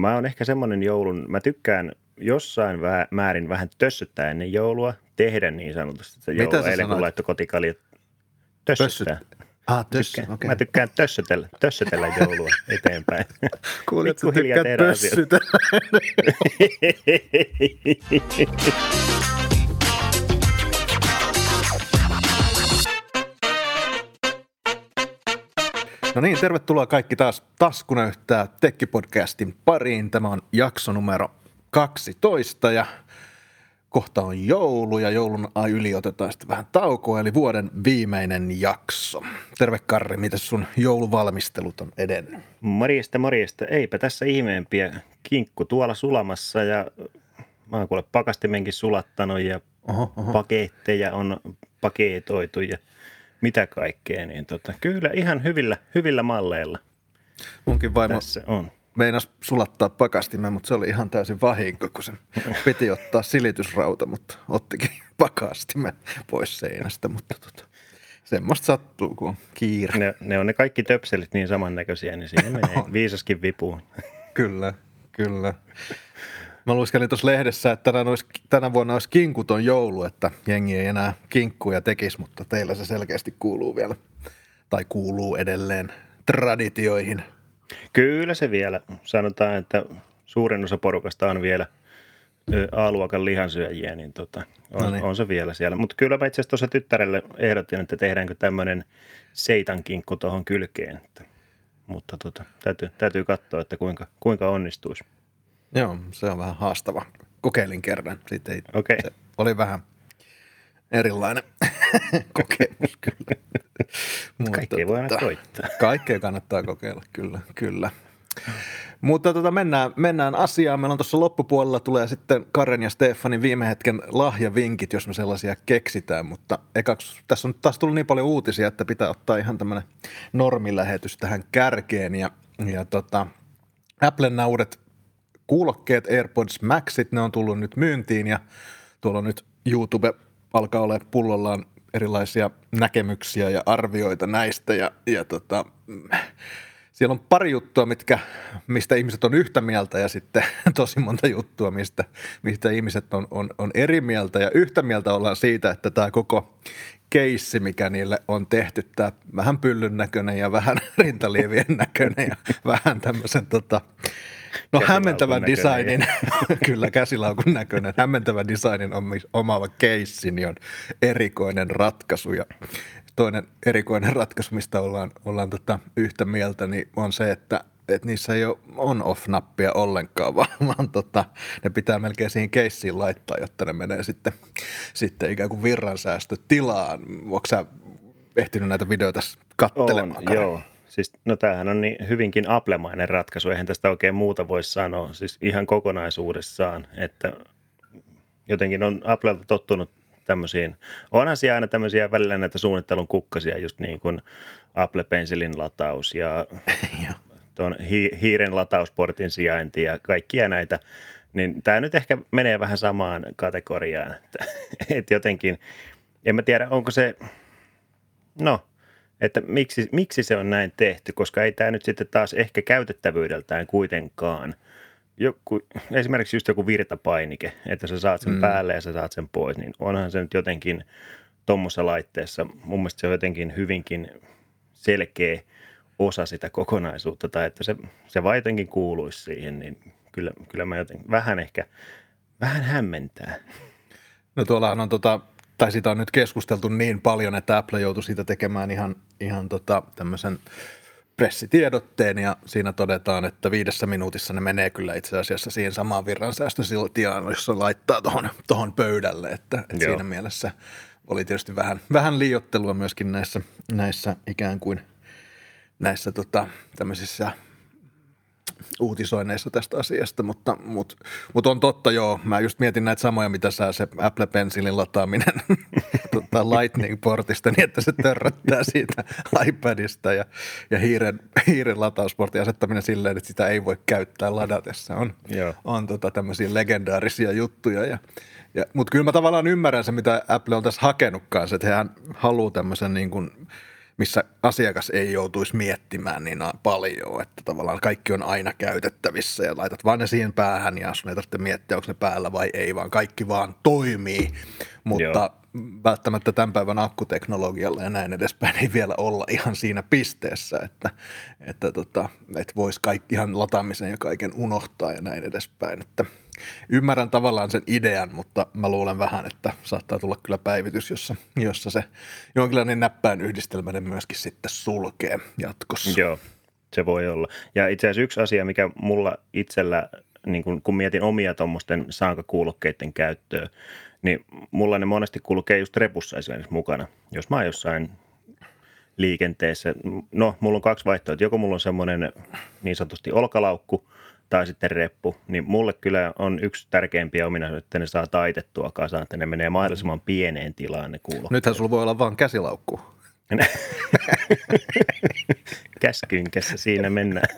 mä oon ehkä semmoinen joulun, mä tykkään jossain vä- määrin vähän tössyttää ennen joulua, tehdä niin sanotusti joulua. sä Eilen kun laittoi kotikalja tössyttää. Ah, tössy, Tykkään, okei. Mä tykkään tössötellä, tössötellä joulua eteenpäin. Kuulin, että sä pikkuhiljaa No niin, tervetuloa kaikki taas Taskunöyhtää Tekkipodcastin pariin. Tämä on jakso numero 12 ja kohta on joulu ja joulun yli otetaan sitten vähän taukoa, eli vuoden viimeinen jakso. Terve Karri, miten sun jouluvalmistelut on edennyt? morjesta, morjesta. Eipä tässä ihmeempiä. Kinkku tuolla sulamassa ja mä oon kuule pakastimenkin sulattanut ja Oho, oho. paketteja on paketoitu ja mitä kaikkea. Niin tota, kyllä ihan hyvillä, hyvillä malleilla Munkin vaimo tässä on. meinas sulattaa pakastimen, mutta se oli ihan täysin vahinko, kun se piti ottaa silitysrauta, mutta ottikin pakastimen pois seinästä, mutta tota, semmoista sattuu, kun on kiire. Ne, ne on ne kaikki töpselit niin samannäköisiä, niin siinä menee viisaskin vipuun. Kyllä, kyllä. Mä luiskelin tuossa lehdessä, että tänä, olisi, tänä vuonna olisi kinkuton joulu, että jengi ei enää kinkkuja tekisi, mutta teillä se selkeästi kuuluu vielä, tai kuuluu edelleen traditioihin. Kyllä se vielä. Sanotaan, että suurin osa porukasta on vielä A-luokan lihansyöjiä, niin tota, on, No niin. on se vielä siellä. Mutta kyllä mä itse asiassa tuossa tyttärelle ehdotin, että tehdäänkö tämmöinen seitankinkku tuohon kylkeen. Että, mutta tota, täytyy, täytyy katsoa, että kuinka, kuinka onnistuisi. Joo, se on vähän haastava. Kokeilin kerran, sitten ei, Okei. se oli vähän erilainen kokemus kyllä. Mutta Kaikkea voi aina tota, koittaa. Kaikkea kannattaa kokeilla, kyllä, kyllä. Mutta tota, mennään, mennään asiaan. Meillä on tuossa loppupuolella tulee sitten Karen ja Stefanin viime hetken lahjavinkit, jos me sellaisia keksitään. Mutta ekaksi, tässä on taas tullut niin paljon uutisia, että pitää ottaa ihan tämmöinen normilähetys tähän kärkeen. Ja, ja tota, Applen uudet kuulokkeet, AirPods Maxit, ne on tullut nyt myyntiin ja tuolla on nyt YouTube alkaa olla pullollaan erilaisia näkemyksiä ja arvioita näistä ja, ja tota, siellä on pari juttua, mitkä, mistä ihmiset on yhtä mieltä ja sitten tosi monta juttua, mistä, mistä ihmiset on, on, on eri mieltä. Ja yhtä mieltä ollaan siitä, että tämä koko keissi, mikä niille on tehty, tämä vähän pyllyn näköinen ja vähän rintaliivien näköinen ja vähän tämmöisen tota, No hämmentävän näköinen, designin, kyllä käsilaukun näköinen, hämmentävän designin omaava keissi niin on erikoinen ratkaisu ja toinen erikoinen ratkaisu, mistä ollaan, ollaan tota yhtä mieltä, niin on se, että että niissä ei ole on-off-nappia ollenkaan, vaan, vaan tota, ne pitää melkein siihen keissiin laittaa, jotta ne menee sitten, sitten ikään kuin virransäästötilaan. Onko sä ehtinyt näitä videoita katselemaan? On, joo. Siis, no tämähän on niin hyvinkin aplemainen ratkaisu, eihän tästä oikein muuta voi sanoa, siis ihan kokonaisuudessaan, että jotenkin on Applelta tottunut tämmöisiin, onhan siellä aina tämmöisiä välillä näitä suunnittelun kukkasia, just niin kuin Apple Pencilin lataus ja tuon hi- hiiren latausportin sijainti ja kaikkia näitä, niin tämä nyt ehkä menee vähän samaan kategoriaan, että, että jotenkin, en mä tiedä, onko se, no, että miksi, miksi se on näin tehty, koska ei tämä nyt sitten taas ehkä käytettävyydeltään kuitenkaan, joku, esimerkiksi just joku virtapainike, että sä saat sen Mm. päälle ja sä saat sen pois, niin onhan se nyt jotenkin tuommoisessa laitteessa, mun mielestä se on jotenkin hyvinkin selkeä osa sitä kokonaisuutta, tai että se, se vaan jotenkin kuuluisi siihen, niin kyllä, kyllä mä jotenkin vähän ehkä, vähän hämmentää. No tuollahan on tota, tai siitä on nyt keskusteltu niin paljon, että Apple joutui siitä tekemään ihan, ihan tota, tämmöisen pressitiedotteen ja siinä todetaan, että viidessä minuutissa ne menee kyllä itse asiassa siihen samaan virransäästötilaan, jos se laittaa tuohon tohon pöydälle, että, että Joo. siinä mielessä oli tietysti vähän, vähän liiottelua myöskin näissä, näissä ikään kuin näissä tota, tämmöisissä uutisoinneissa tästä asiasta, mutta, mutta, mutta on totta joo. Mä just mietin näitä samoja, mitä sä se Apple Pencilin lataaminen tota Lightning-portista niin, että se törröttää siitä iPadista ja, ja hiiren, hiiren latausportin asettaminen silleen, että sitä ei voi käyttää ladatessa on, Joo. on tota tämmöisiä legendaarisia juttuja. Ja, ja, mutta kyllä mä tavallaan ymmärrän se, mitä Apple on tässä hakenut kanssa, että hehän haluaa tämmöisen niin kuin missä asiakas ei joutuisi miettimään niin paljon, että tavallaan kaikki on aina käytettävissä ja laitat vaan ne siihen päähän ja sun ei tarvitse miettiä, onko ne päällä vai ei, vaan kaikki vaan toimii, mutta Joo. Välttämättä tämän päivän akkuteknologialla ja näin edespäin ei vielä olla ihan siinä pisteessä, että, että, tota, että voisi kaikki ihan lataamisen ja kaiken unohtaa ja näin edespäin, että – ymmärrän tavallaan sen idean, mutta mä luulen vähän, että saattaa tulla kyllä päivitys, jossa, jossa se jonkinlainen näppäin yhdistelmäinen myöskin sitten sulkee jatkossa. Joo, se voi olla. Ja itse asiassa yksi asia, mikä mulla itsellä, niin kun, kun mietin omia tuommoisten saankakuulokkeiden käyttöä, niin mulla ne monesti kulkee just repussa esimerkiksi mukana. Jos mä oon jossain liikenteessä, no mulla on kaksi vaihtoehtoa. Joko mulla on semmoinen niin sanotusti olkalaukku, tai sitten reppu, niin mulle kyllä on yksi tärkeimpiä ominaisuuksia, että ne saa taitettua kasaan, että ne menee mahdollisimman pieneen tilaan ne kuulokkeet. Nythän sulla voi olla vain käsilaukku. Käskynkässä siinä mennään.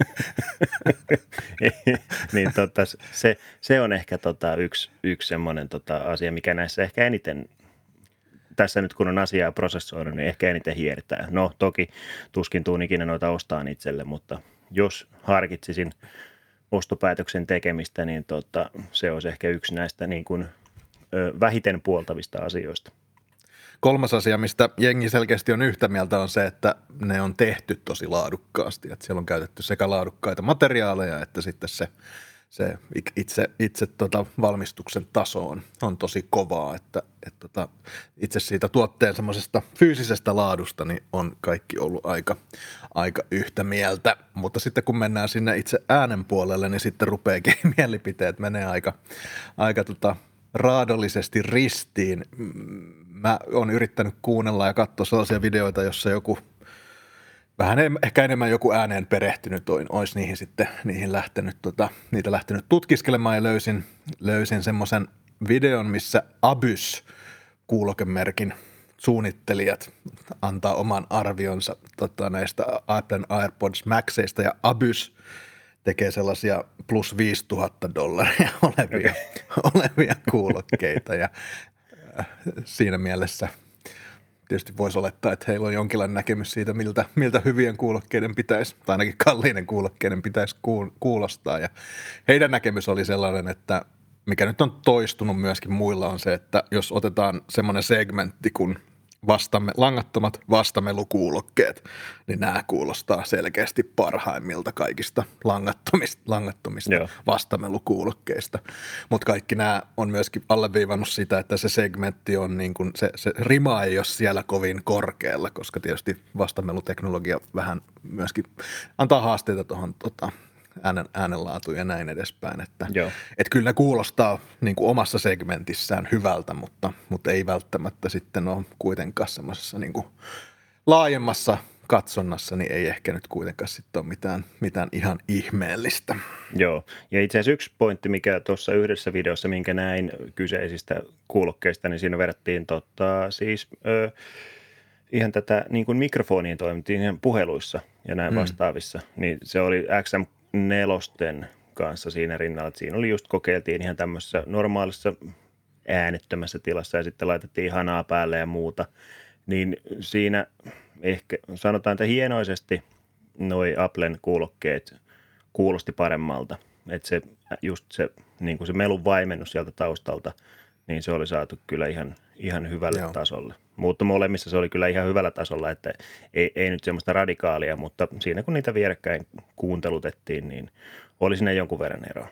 niin tota, se, se, on ehkä tota yksi, yksi semmoinen tota asia, mikä näissä ehkä eniten tässä nyt kun on asiaa prosessoinut, niin ehkä eniten hiertää. No toki tuskin tuun ikinä noita ostaan itselle, mutta jos harkitsisin ostopäätöksen tekemistä, niin tota, se olisi ehkä yksi näistä niin kuin, ö, vähiten puoltavista asioista. Kolmas asia, mistä jengi selkeästi on yhtä mieltä, on se, että ne on tehty tosi laadukkaasti. Että siellä on käytetty sekä laadukkaita materiaaleja että sitten se se itse, itse tota valmistuksen taso on, on tosi kovaa, että, että tota, itse siitä tuotteen semmoisesta fyysisestä laadusta niin on kaikki ollut aika, aika yhtä mieltä, mutta sitten kun mennään sinne itse äänen puolelle, niin sitten rupeekin mielipiteet menee aika, aika tota, raadollisesti ristiin. Mä oon yrittänyt kuunnella ja katsoa sellaisia videoita, jossa joku – vähän ehkä enemmän joku ääneen perehtynyt olisi niihin sitten niihin lähtenyt, tota, niitä lähtenyt tutkiskelemaan ja löysin, löysin semmoisen videon, missä Abys kuulokemerkin suunnittelijat antaa oman arvionsa tota, näistä Apple AirPods Maxeista ja Abys tekee sellaisia plus 5000 dollaria olevia, okay. olevia kuulokkeita ja äh, siinä mielessä – tietysti voisi olettaa, että heillä on jonkinlainen näkemys siitä, miltä, miltä hyvien kuulokkeiden pitäisi, tai ainakin kalliiden kuulokkeiden pitäisi kuulostaa. Ja heidän näkemys oli sellainen, että mikä nyt on toistunut myöskin muilla on se, että jos otetaan semmoinen segmentti kuin – vastamme, langattomat vastamelukuulokkeet, niin nämä kuulostaa selkeästi parhaimmilta kaikista langattomista, langattomista vastamelukuulokkeista. Mutta kaikki nämä on myöskin alleviivannut sitä, että se segmentti on niin kuin, se, se rima ei ole siellä kovin korkealla, koska tietysti vastameluteknologia vähän myöskin antaa haasteita tuohon tota, äänen, äänenlaatu ja näin edespäin. Että, Joo. et kyllä ne kuulostaa niin kuin omassa segmentissään hyvältä, mutta, mutta ei välttämättä sitten ole kuitenkaan semmoisessa niin kuin laajemmassa katsonnassa, niin ei ehkä nyt kuitenkaan sitten ole mitään, mitään ihan ihmeellistä. Joo, ja itse asiassa yksi pointti, mikä tuossa yhdessä videossa, minkä näin kyseisistä kuulokkeista, niin siinä verrattiin tota, siis ö, ihan tätä niin kuin mikrofoniin toimittiin puheluissa ja näin mm. vastaavissa, niin se oli XM nelosten kanssa siinä rinnalla. Että siinä oli just kokeiltiin ihan tämmöisessä normaalissa äänettömässä tilassa ja sitten laitettiin hanaa päälle ja muuta. Niin siinä ehkä sanotaan, että hienoisesti noi Applen kuulokkeet kuulosti paremmalta. Että se, just se, niin kuin se melun vaimennus sieltä taustalta, niin se oli saatu kyllä ihan, ihan hyvälle Joo. tasolle. Mutta molemmissa se oli kyllä ihan hyvällä tasolla, että ei, ei nyt semmoista radikaalia, mutta siinä kun niitä vierekkäin kuuntelutettiin, niin oli sinne jonkun verran eroa.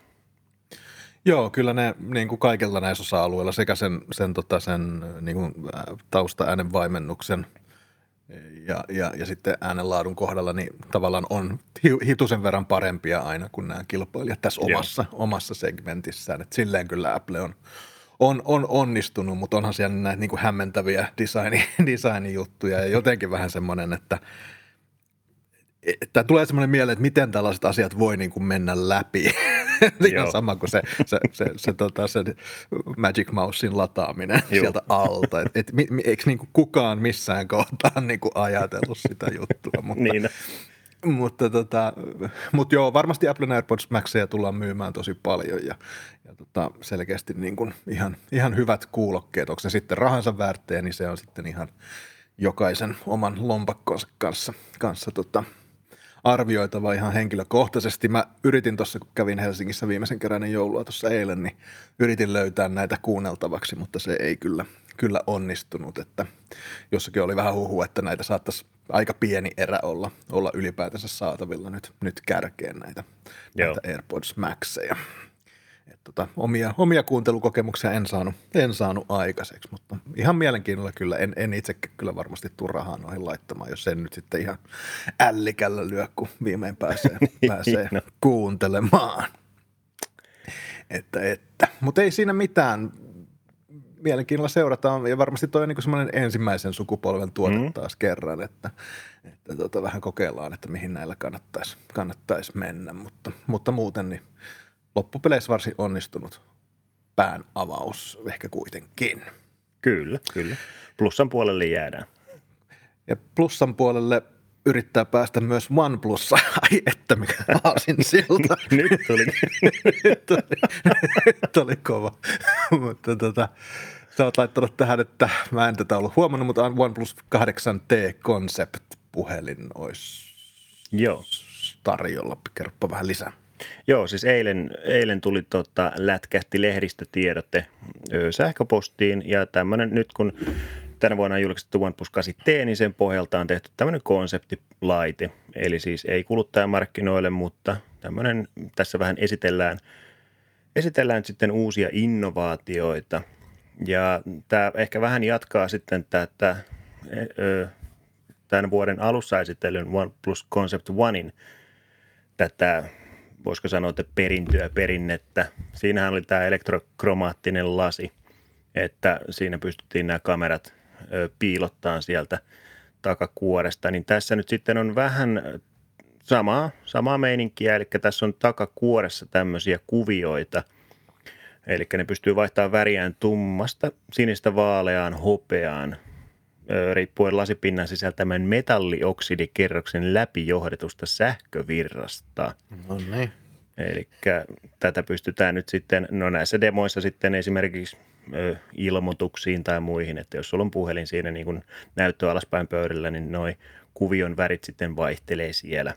Joo, kyllä ne niin kuin kaikilla näissä osa-alueilla sekä sen, sen, tota, sen niin kuin, tausta-äänen vaimennuksen ja, ja, ja sitten äänenlaadun kohdalla niin tavallaan on hitusen verran parempia aina kuin nämä kilpailijat tässä omassa, omassa segmentissään. Et silleen kyllä Apple on, on, on onnistunut, mutta onhan siellä näitä niin kuin hämmentäviä design, design-juttuja ja jotenkin vähän semmoinen, että että tulee semmoinen mieleen, että miten tällaiset asiat voi niin kuin mennä läpi. Ihan sama kuin se, se, se, se, tota, se Magic Mousein lataaminen Joo. sieltä alta. Et, et, eikö niin kuin kukaan missään kohtaa niin kuin ajatellut sitä juttua? Mutta, niin. Mutta, tota, mutta joo, varmasti Apple AirPods Maxeja tullaan myymään tosi paljon ja, ja tota, selkeästi niin kuin ihan, ihan hyvät kuulokkeet. Onko se sitten rahansa väärtejä, niin se on sitten ihan, jokaisen oman lompakkonsa kanssa, kanssa tota, arvioitava ihan henkilökohtaisesti. Mä yritin tuossa, kun kävin Helsingissä viimeisen kerran joulua tuossa eilen, niin yritin löytää näitä kuunneltavaksi, mutta se ei kyllä, kyllä onnistunut. Että jossakin oli vähän huhu, että näitä saattaisi aika pieni erä olla, olla ylipäätänsä saatavilla nyt, nyt kärkeen näitä, näitä AirPods Maxeja. Et tota, omia, omia kuuntelukokemuksia en saanut, en saanut aikaiseksi, mutta ihan mielenkiinnolla kyllä. En, en itse kyllä varmasti tule rahaa noihin laittamaan, jos sen nyt sitten ihan ällikällä lyö, kun viimein pääsee, pääsee no. kuuntelemaan. Että, että. Mutta ei siinä mitään. Mielenkiinnolla seurataan ja varmasti toi on niin semmoinen ensimmäisen sukupolven tuote mm. taas kerran, että, että tota, vähän kokeillaan, että mihin näillä kannattaisi, kannattaisi mennä, mutta, mutta muuten niin – loppupeleissä varsin onnistunut pään avaus ehkä kuitenkin. Kyllä, kyllä. Plussan puolelle jäädään. Ja plussan puolelle yrittää päästä myös OnePlussa. Ai että mikä aasin siltä. nyt tuli. nyt, oli, nyt oli kova. mutta tota, sä oot laittanut tähän, että mä en tätä ollut huomannut, mutta OnePlus 8T Concept puhelin olisi Joo. tarjolla. Kerropa vähän lisää. Joo, siis eilen, eilen tuli tota, lätkähti lehdistötiedotte ö, sähköpostiin ja tämmöinen nyt kun tänä vuonna on julkistettu OnePlus 8T, niin sen pohjalta on tehty tämmöinen konseptilaite. Eli siis ei kuluttajamarkkinoille, mutta tämmöinen, tässä vähän esitellään, esitellään sitten uusia innovaatioita. Ja tämä ehkä vähän jatkaa sitten tätä tämän vuoden alussa esitellyn OnePlus Concept Onein tätä voisiko sanoa, että perintöä, perinnettä. Siinähän oli tämä elektrokromaattinen lasi, että siinä pystyttiin nämä kamerat piilottaa sieltä takakuoresta, niin tässä nyt sitten on vähän samaa, samaa meininkiä, eli tässä on takakuoressa tämmöisiä kuvioita, eli ne pystyy vaihtamaan väriään tummasta sinistä vaaleaan hopeaan, riippuen lasipinnan sisältämän metallioksidikerroksen läpijohdetusta sähkövirrasta. No niin. Eli tätä pystytään nyt sitten, no näissä demoissa sitten esimerkiksi ilmoituksiin tai muihin, että jos sulla on puhelin siinä niin kuin näyttö alaspäin pöydällä, niin noi kuvion värit sitten vaihtelee siellä.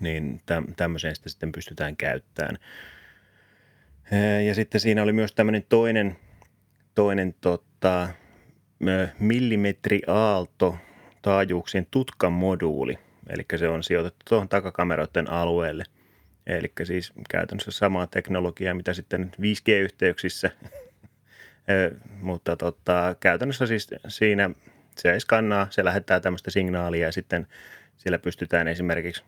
Niin täm, tämmöiseen sitä sitten pystytään käyttämään. Ja sitten siinä oli myös tämmöinen toinen, toinen tota, millimetriaalto taajuuksien tutkan moduuli, eli se on sijoitettu tuohon takakameroiden alueelle. Eli siis käytännössä samaa teknologiaa, mitä sitten 5G-yhteyksissä, mutta tota, käytännössä siis siinä se skannaa, se lähettää tämmöistä signaalia ja sitten siellä pystytään esimerkiksi,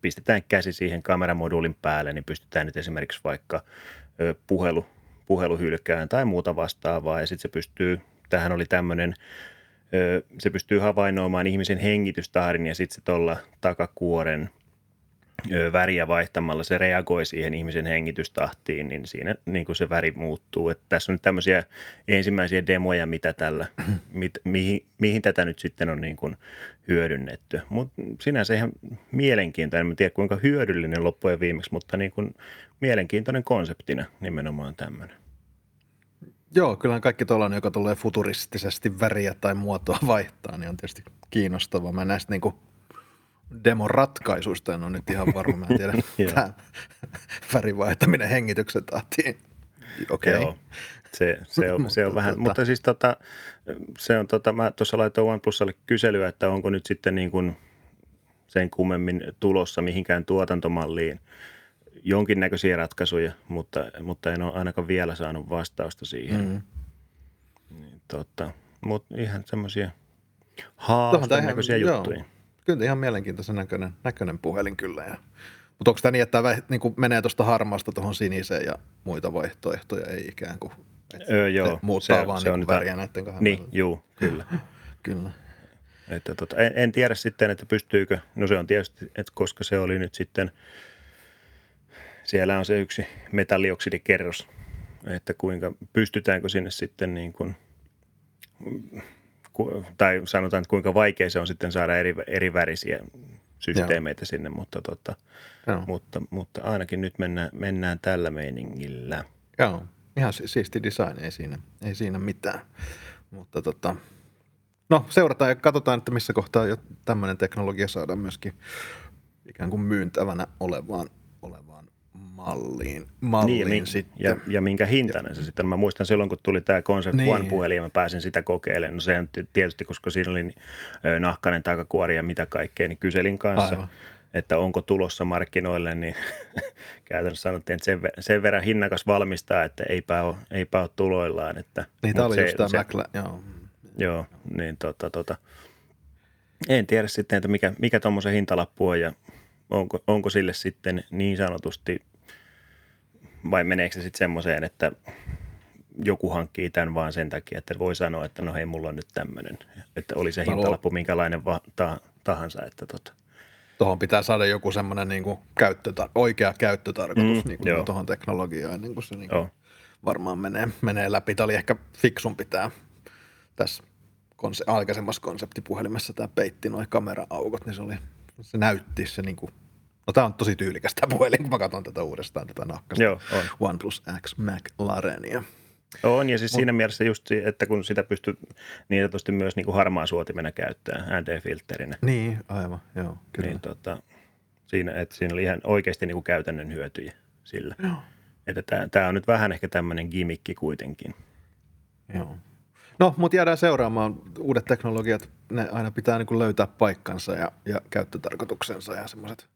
pistetään käsi siihen kameramoduulin päälle, niin pystytään nyt esimerkiksi vaikka puhelu, puheluhylkään tai muuta vastaavaa. Ja sitten se pystyy tähän oli tämmöinen, se pystyy havainnoimaan ihmisen hengitystahdin ja sitten se tuolla takakuoren väriä vaihtamalla se reagoi siihen ihmisen hengitystahtiin, niin siinä niin kuin se väri muuttuu. Että tässä on nyt tämmöisiä ensimmäisiä demoja, mitä tällä, mit, mihin, mihin tätä nyt sitten on niin kuin hyödynnetty. Mutta sinänsä ihan mielenkiintoinen, en tiedä kuinka hyödyllinen loppujen viimeksi, mutta niin kuin mielenkiintoinen konseptina nimenomaan tämmöinen. Joo, kyllä kaikki tuollainen, joka tulee futuristisesti väriä tai muotoa vaihtaa, niin on tietysti kiinnostavaa. Mä näistä niin kuin demon ratkaisuista en ole nyt ihan varma. Mä en tiedä, tämä värin vaihtaminen hengityksen tahtiin. Okei. Okay. Se, se on, se on vähän, mutta siis tota, se on tota, mä tuossa laitoin OnePlusalle kyselyä, että onko nyt sitten niin kuin sen kummemmin tulossa mihinkään tuotantomalliin – jonkinnäköisiä ratkaisuja, mutta, mutta en ole ainakaan vielä saanut vastausta siihen. Mm. Niin, tota, mutta ihan semmoisia haastan näköisiä juttuja. Joo. Kyllä ihan mielenkiintoisen näköinen, näköinen puhelin kyllä. Ja, mutta onko tämä niin, että tämä niin kuin menee tuosta harmaasta tuohon siniseen ja muita vaihtoehtoja ei ikään kuin öö, joo, muuttaa se, vaan se niin on väriä näiden kahden Niin, juu, kyllä. kyllä. Että tota, en, en, tiedä sitten, että pystyykö, no se on tietysti, että koska se oli nyt sitten – siellä on se yksi metallioksidikerros, että kuinka, pystytäänkö sinne sitten niin kuin, tai sanotaan, että kuinka vaikea se on sitten saada eri, eri värisiä systeemeitä Joo. sinne, mutta, tota, mutta, mutta ainakin nyt mennään, mennään tällä meiningillä. Joo, ihan siisti design, ei siinä, ei siinä mitään. Mutta tota, no seurataan ja katsotaan, että missä kohtaa jo tämmöinen teknologia saadaan myöskin ikään kuin myyntävänä olevaan, olevaan malliin, malliin Niin, ja, sitten. ja, ja minkä hintainen se sitten. Mä muistan silloin, kun tuli tämä Concept Niin. One puhelin ja mä pääsin sitä kokeilemaan. No sehän ty- tietysti, koska siinä oli nahkainen takakuori ja mitä kaikkea, niin kyselin kanssa, Aivan. että onko tulossa markkinoille, niin käytännössä sanottiin, että sen, ver- sen verran hinnakas valmistaa, että eipä ole, eipä ole tuloillaan. Että, Niin, tämä mut oli se- just tämä se- joo. Joo, niin tota, tota. En tiedä sitten, että mikä, mikä tuommoisen hintalappu on ja onko, onko sille sitten niin sanotusti, vai meneekö se sitten semmoiseen, että joku hankkii tämän vaan sen takia, että voi sanoa, että no hei, mulla on nyt tämmöinen, että oli se hintalappu minkälainen va- ta- tahansa, että tota. Tuohon pitää saada joku semmoinen niin kuin käyttötar- oikea käyttötarkoitus Mm, niin kuin tuohon teknologiaan, ennen kuin se niin kuin Joo. varmaan menee, menee läpi. Tämä oli ehkä fiksumpi tämä tässä konse- aikaisemmassa konseptipuhelimessa tämä peitti noin kamera-aukot, niin se, oli, se näytti se niin kuin, no tämä on tosi tyylikäs tämä puhelin, kun mä katson tätä uudestaan, tätä nahkasta Joo, on. OnePlus X McLarenia. On, ja siis siinä mielessä just, että kun sitä pystyy niin sanotusti myös niin kuin harmaa suotimena käyttämään ND-filterinä, Niin, aivan, joo, kyllä. niin tota, siinä, että siinä oli ihan oikeasti niin kuin käytännön hyötyjä sillä. Joo. Että tämä, tämä on nyt vähän ehkä tämmöinen gimikki kuitenkin. Joo. No, mutta jäädään seuraamaan. Uudet teknologiat, ne aina pitää niin kuin löytää paikkansa ja, ja käyttötarkoituksensa ja semmoiset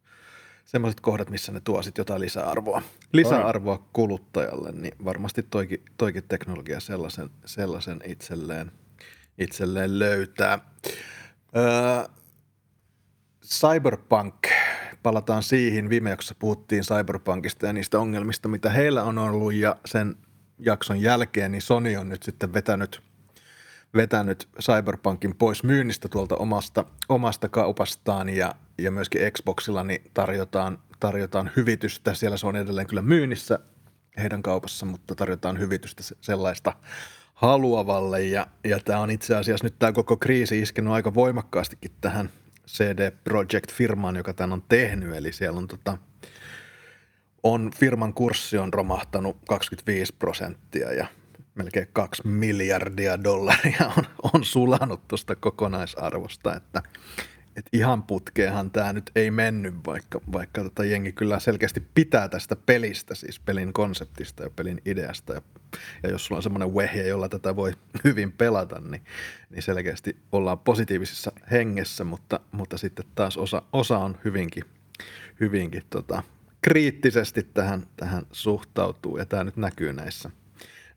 semmoiset kohdat, missä ne tuo sit jotain lisäarvoa. Lisäarvoa kuluttajalle, niin varmasti toikin, toikin teknologia sellaisen, sellaisen itselleen, itselleen löytää. Öö, Cyberpunk, palataan siihen. Viime jaksossa puhuttiin Cyberpunkista ja niistä ongelmista, mitä heillä on ollut ja sen jakson jälkeen, niin Sony on nyt sitten vetänyt, vetänyt Cyberpunkin pois myynnistä tuolta omasta, omasta kaupastaan ja, ja myöskin Xboxilla niin tarjotaan, tarjotaan hyvitystä. Siellä se on edelleen kyllä myynnissä heidän kaupassa, mutta tarjotaan hyvitystä se- sellaista haluavalle. Ja, ja tämä on itse asiassa nyt tämä koko kriisi iskenut aika voimakkaastikin tähän CD Projekt-firmaan, joka tämän on tehnyt. Eli siellä on tota, on firman kurssi on romahtanut 25 prosenttia ja melkein 2 miljardia dollaria on, on sulanut tuosta kokonaisarvosta, että et ihan putkeenhan tämä nyt ei mennyt, vaikka, vaikka tota jengi kyllä selkeästi pitää tästä pelistä, siis pelin konseptista ja pelin ideasta. Ja, ja jos sulla on semmoinen vehje, jolla tätä voi hyvin pelata, niin, niin selkeästi ollaan positiivisessa hengessä, mutta, mutta sitten taas osa, osa on hyvinkin, hyvinkin tota, kriittisesti tähän, tähän suhtautuu, ja tämä nyt näkyy näissä,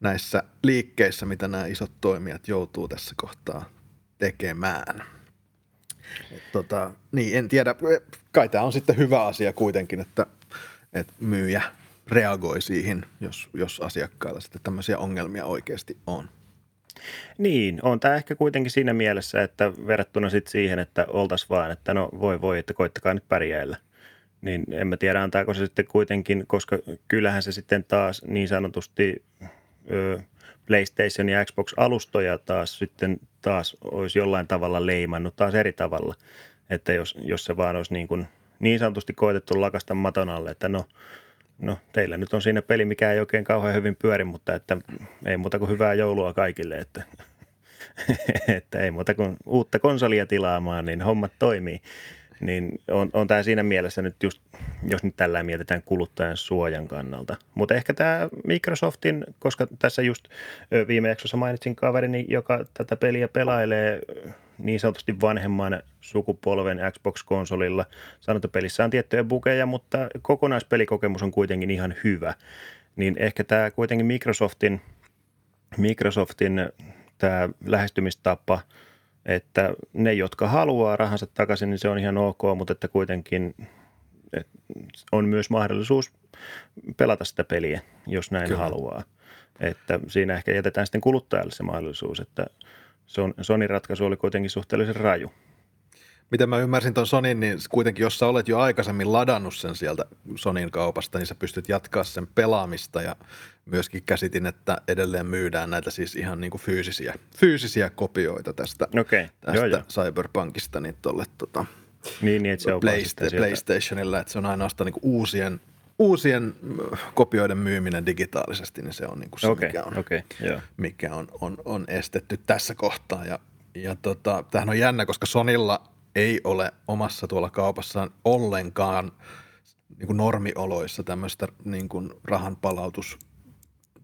näissä liikkeissä, mitä nämä isot toimijat joutuu tässä kohtaa tekemään. Tota, niin, en tiedä. Kai tämä on sitten hyvä asia kuitenkin, että, että myyjä reagoi siihen, jos, jos asiakkailla sitten tämmöisiä ongelmia oikeasti on. Niin, on tämä ehkä kuitenkin siinä mielessä, että verrattuna sitten siihen, että oltaisiin vaan, että no voi voi, että koittakaa nyt pärjäillä. Niin en mä tiedä, antaako se sitten kuitenkin, koska kyllähän se sitten taas niin sanotusti PlayStation ja Xbox-alustoja taas sitten taas olisi jollain tavalla leimannut taas eri tavalla. Että jos, jos se vaan olisi niin, kuin, niin sanotusti koetettu lakasta maton alle, että no, no teillä nyt on siinä peli, mikä ei oikein kauhean hyvin pyöri, mutta että ei muuta kuin hyvää joulua kaikille, että, että ei muuta kuin uutta konsolia tilaamaan, niin hommat toimii. Niin on, on tämä siinä mielessä nyt just, jos nyt tällä mietitään kuluttajan suojan kannalta. Mutta ehkä tämä Microsoftin, koska tässä just viime jaksossa mainitsin kaverini, joka tätä peliä pelailee niin sanotusti vanhemman sukupolven Xbox-konsolilla. Sanotopelissä on tiettyjä bugeja, mutta kokonaispelikokemus on kuitenkin ihan hyvä. Niin ehkä tämä kuitenkin Microsoftin, Microsoftin tämä lähestymistapa – että ne, jotka haluaa rahansa takaisin, niin se on ihan ok, mutta että kuitenkin et on myös mahdollisuus pelata sitä peliä, jos näin Kyllä. Haluaa. Että siinä ehkä jätetään sitten kuluttajalle se mahdollisuus, että Son- Sonin ratkaisu oli kuitenkin suhteellisen raju. Miten mä ymmärsin tuon Sonin, niin kuitenkin jos sä olet jo aikaisemmin ladannut sen sieltä Sonin kaupasta, niin sä pystyt jatkaa sen pelaamista ja myöskin käsitin, että edelleen myydään näitä siis ihan niin kuin fyysisiä, fyysisiä kopioita tästä, Okei, tästä joo joo. Cyberpunkista niin tuolle tota, Niin, niin, että se on Playsta- PlayStationilla, että se on ainoastaan niin kuin uusien, uusien ö, kopioiden myyminen digitaalisesti, niin se on niin kuin se, Okei, mikä, on, okei, joo. mikä on, on, on estetty tässä kohtaa. Ja ja tota, tämähän on jännä, koska Sonilla ei ole omassa tuolla kaupassaan ollenkaan niin kuin normioloissa tämmöistä niin kuin rahan palautus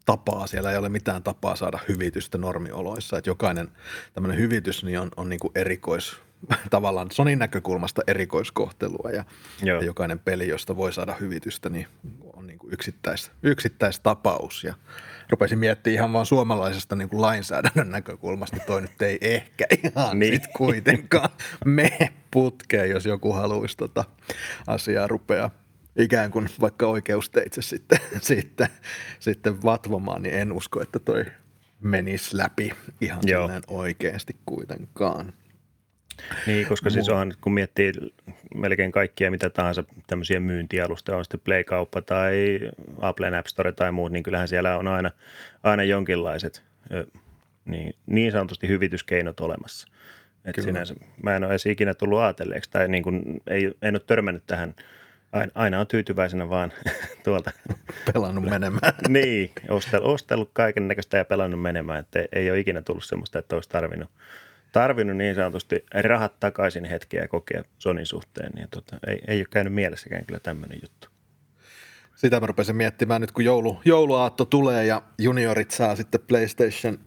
tapaa, siellä ei ole mitään tapaa saada hyvitystä normioloissa, että jokainen tämmöinen hyvitys niin on, on niin kuin erikois, tavallaan Sonin näkökulmasta erikoiskohtelua. Ja, ja jokainen peli, josta voi saada hyvitystä, niin niin kuin yksittäis, yksittäistapaus ja rupesin miettimään ihan vaan suomalaisesta niin kuin lainsäädännön näkökulmasta, toi nyt ei ehkä ihan niin. sit kuitenkaan me putkeen, jos joku haluaisi tota asiaa rupeaa ikään kuin vaikka oikeusteitse sitten, sitten, sitten vatvomaan, niin en usko, että toi menisi läpi ihan oikeasti kuitenkaan. Niin, koska siis on, kun miettii melkein kaikkia mitä tahansa tämmöisiä myyntialustoja, on sitten Play-kauppa tai Apple App Store tai muut, niin kyllähän siellä on aina, aina jonkinlaiset niin, niin sanotusti hyvityskeinot olemassa. Et sinänsä, mä en ole edes ikinä tullut ajatelleeksi tai niin kuin, ei, en ole törmännyt tähän – Aina, aina on tyytyväisenä vaan tuolta. Pelannut menemään. niin, ostellut, ostellut kaiken näköistä ja pelannut menemään. Että ei, ei ole ikinä tullut semmoista, että olisi tarvinnut, tarvinnut niin sanotusti rahat takaisin hetkeä kokea Sonin suhteen. Niin tota, ei, ei ole käynyt mielessäkään kyllä tämmöinen juttu. Sitä mä rupesin miettimään nyt, kun joulu, jouluaatto tulee ja juniorit saa sitten PlayStation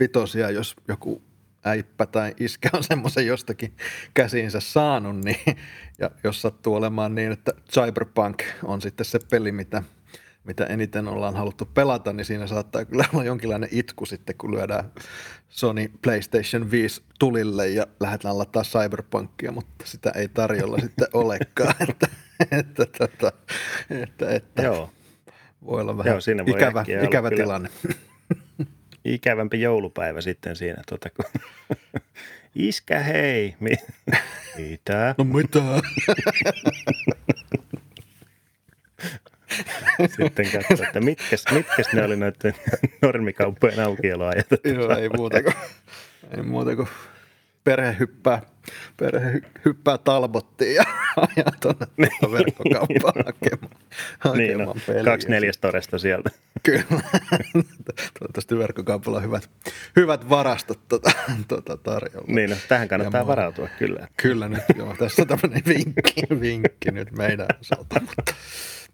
vitosia, jos joku äippä tai iskä on semmoisen jostakin käsiinsä saanut, niin, ja jos sattuu olemaan niin, että Cyberpunk on sitten se peli, mitä, mitä eniten ollaan haluttu pelata, niin siinä saattaa kyllä olla jonkinlainen itku sitten, kun lyödään Sony PlayStation 5 tulille ja lähdetään laittaa Cyberpunkia, mutta sitä ei tarjolla sitten olekaan, että, että, että, että, että, että Joo. voi olla vähän Joo, siinä voi ikävä, ikävä tilanne ikävämpi joulupäivä sitten siinä. Tuota, kun Iskä, hei. Mitä? No mitä? Sitten katsoa, että mitkäs, mitkäs ne oli noiden normikauppojen aukioloajat. Joo, ei muuta kuin, ei muuta kuin perhe hyppää, perhe hyppää talbottiin ja ajaa tuonne niin. verkkokauppaan hakemaan, hakemaan niin, no, peliä. Kaksi neljästoresta sieltä. Kyllä. Toivottavasti verkkokaupalla on hyvät, hyvät varastot tuota, tuota tarjolla. Niin, no, tähän kannattaa ja varautua kyllä. Kyllä nyt, joo. Tässä on tämmöinen vinkki, vinkki nyt meidän osalta, mutta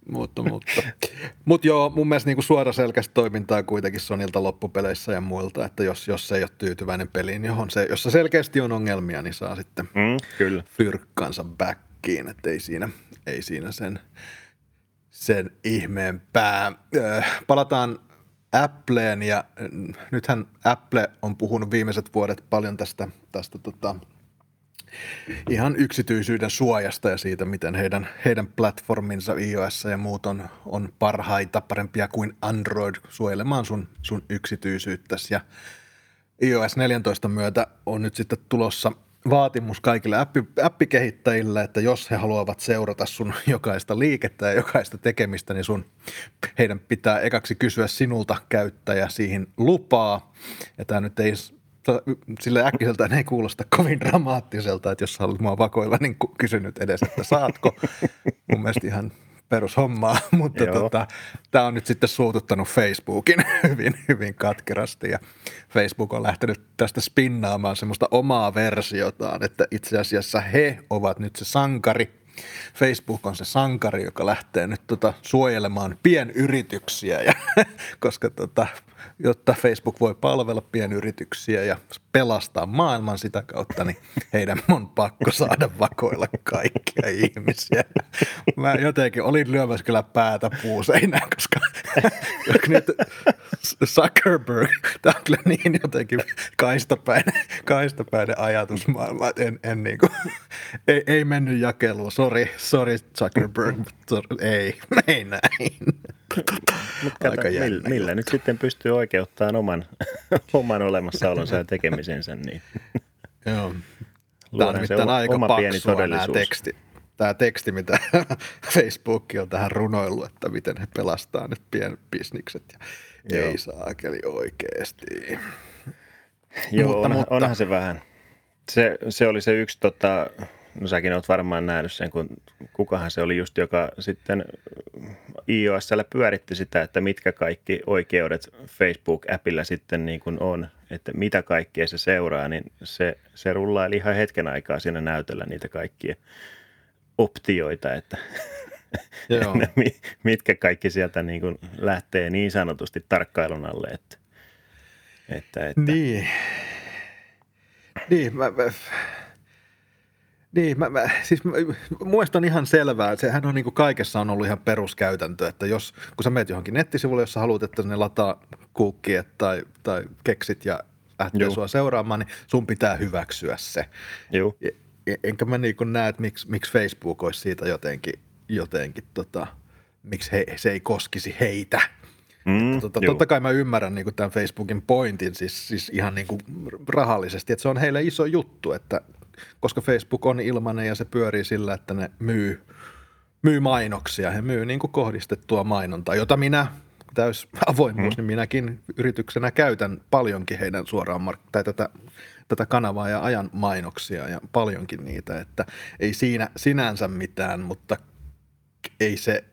mutta, mutta. Mut joo, mun mielestä niinku suoraselkäistä toimintaa kuitenkin Sonilta loppupeleissä ja muilta, että jos, jos ei ole tyytyväinen peliin, johon se, jossa selkeästi on ongelmia, niin saa sitten mm, kyllä. fyrkkansa backiin, että ei siinä, ei siinä sen, sen ihmeempää. Äh, palataan Appleen ja nythän Apple on puhunut viimeiset vuodet paljon tästä, tästä tota, ihan yksityisyyden suojasta ja siitä, miten heidän, heidän platforminsa iOS ja muut on, on parhaita, parempia kuin Android suojelemaan sun, sun yksityisyyttäsi. Ja iOS 14 myötä on nyt sitten tulossa vaatimus kaikille appi, appikehittäjille, että jos he haluavat seurata sun jokaista liikettä ja jokaista tekemistä, niin sun, heidän pitää ekaksi kysyä sinulta käyttäjä siihen lupaa. Ja tämä nyt ei sille äkkiseltä ei kuulosta kovin dramaattiselta, että jos haluat mua vakoilla, niin kysynyt edes, että saatko. Mun mielestä ihan perushommaa, mutta tota, tämä on nyt sitten suututtanut Facebookin hyvin, hyvin katkerasti. Ja Facebook on lähtenyt tästä spinnaamaan semmoista omaa versiotaan, että itse asiassa he ovat nyt se sankari, Facebook on se sankari, joka lähtee nyt tota suojelemaan pienyrityksiä, ja, koska tota, jotta Facebook voi palvella pienyrityksiä ja pelastaa maailman sitä kautta, niin heidän on pakko saada vakoilla kaikkia ihmisiä. Mä jotenkin olin lyömässä kyllä päätä puuseinään, koska nyt Zuckerberg, tämä on kyllä niin jotenkin kaistapäinen, kaistapäinen ajatusmaailma, että en, en niin kuin, ei, ei mennyt jakeluun. Sori, Zuckerberg, sorry, ei, ei näin. Mutta millä, millä nyt sitten pystyy oikeuttamaan oman, oman olemassaolonsa ja tekemisensä, niin Joo. Tämä on nimittäin aika oma paksua nämä teksti, tämä teksti, mitä Facebook on tähän runoillut, että miten he pelastaa nyt pienbisnikset ja Joo. ei saakeli oikeasti. Joo, mutta, on, mutta. onhan se vähän. Se, se oli se yksi tota, no säkin oot varmaan nähnyt sen, kun kukahan se oli just, joka sitten iOSllä pyöritti sitä, että mitkä kaikki oikeudet Facebook-appilla sitten niin kuin on, että mitä kaikkea se seuraa, niin se, se rullaili ihan hetken aikaa siinä näytöllä niitä kaikkia optioita, että Joo. mitkä kaikki sieltä niin kuin lähtee niin sanotusti tarkkailun alle, että, että, että. Niin. Niin, mä, mä, niin, mä, mä, siis mä, mun mielestä on ihan selvää, että sehän on niin kuin kaikessa on ollut ihan peruskäytäntö, että jos, kun sä meet johonkin nettisivulle, jossa haluat, että ne lataa kuukkiet tai, tai keksit ja lähtee sua seuraamaan, niin sun pitää hyväksyä se. Joo. Enkä mä niin näe, että miksi, miksi Facebook olisi siitä jotenkin, jotenkin tota, miksi he, se ei koskisi heitä. Mm, tota, totta kai mä ymmärrän niin kuin tämän Facebookin pointin siis, siis ihan niin kuin rahallisesti, että se on heille iso juttu, että koska Facebook on ilmainen ja se pyörii sillä, että ne myy, myy mainoksia. He myy niin kuin kohdistettua mainontaa, jota minä, täys avoimuus, mm. niin minäkin yrityksenä käytän paljonkin heidän suoraan mark- tai tätä, tätä kanavaa ja ajan mainoksia ja paljonkin niitä, että ei siinä sinänsä mitään, mutta ei se,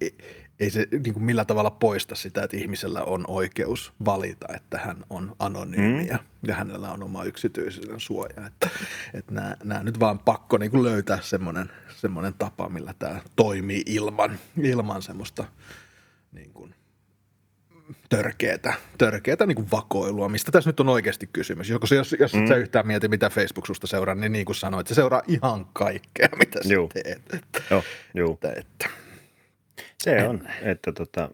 ei, ei se niin kuin millä tavalla poista sitä, että ihmisellä on oikeus valita, että hän on anonyymi mm. ja hänellä on oma yksityisyyden suoja. Että, että nämä, nämä nyt vaan pakko niin kuin löytää semmoinen, semmoinen tapa, millä tämä toimii ilman, ilman semmoista niin kuin törkeätä, törkeätä niin kuin vakoilua, mistä tässä nyt on oikeasti kysymys. Jos, jos, jos mm. sä yhtään mieti, mitä Facebook susta seuraa, niin niin kuin sanoit, se seuraa ihan kaikkea, mitä sä Juu. teet. Että, Joo. Että, että, se on, että tota,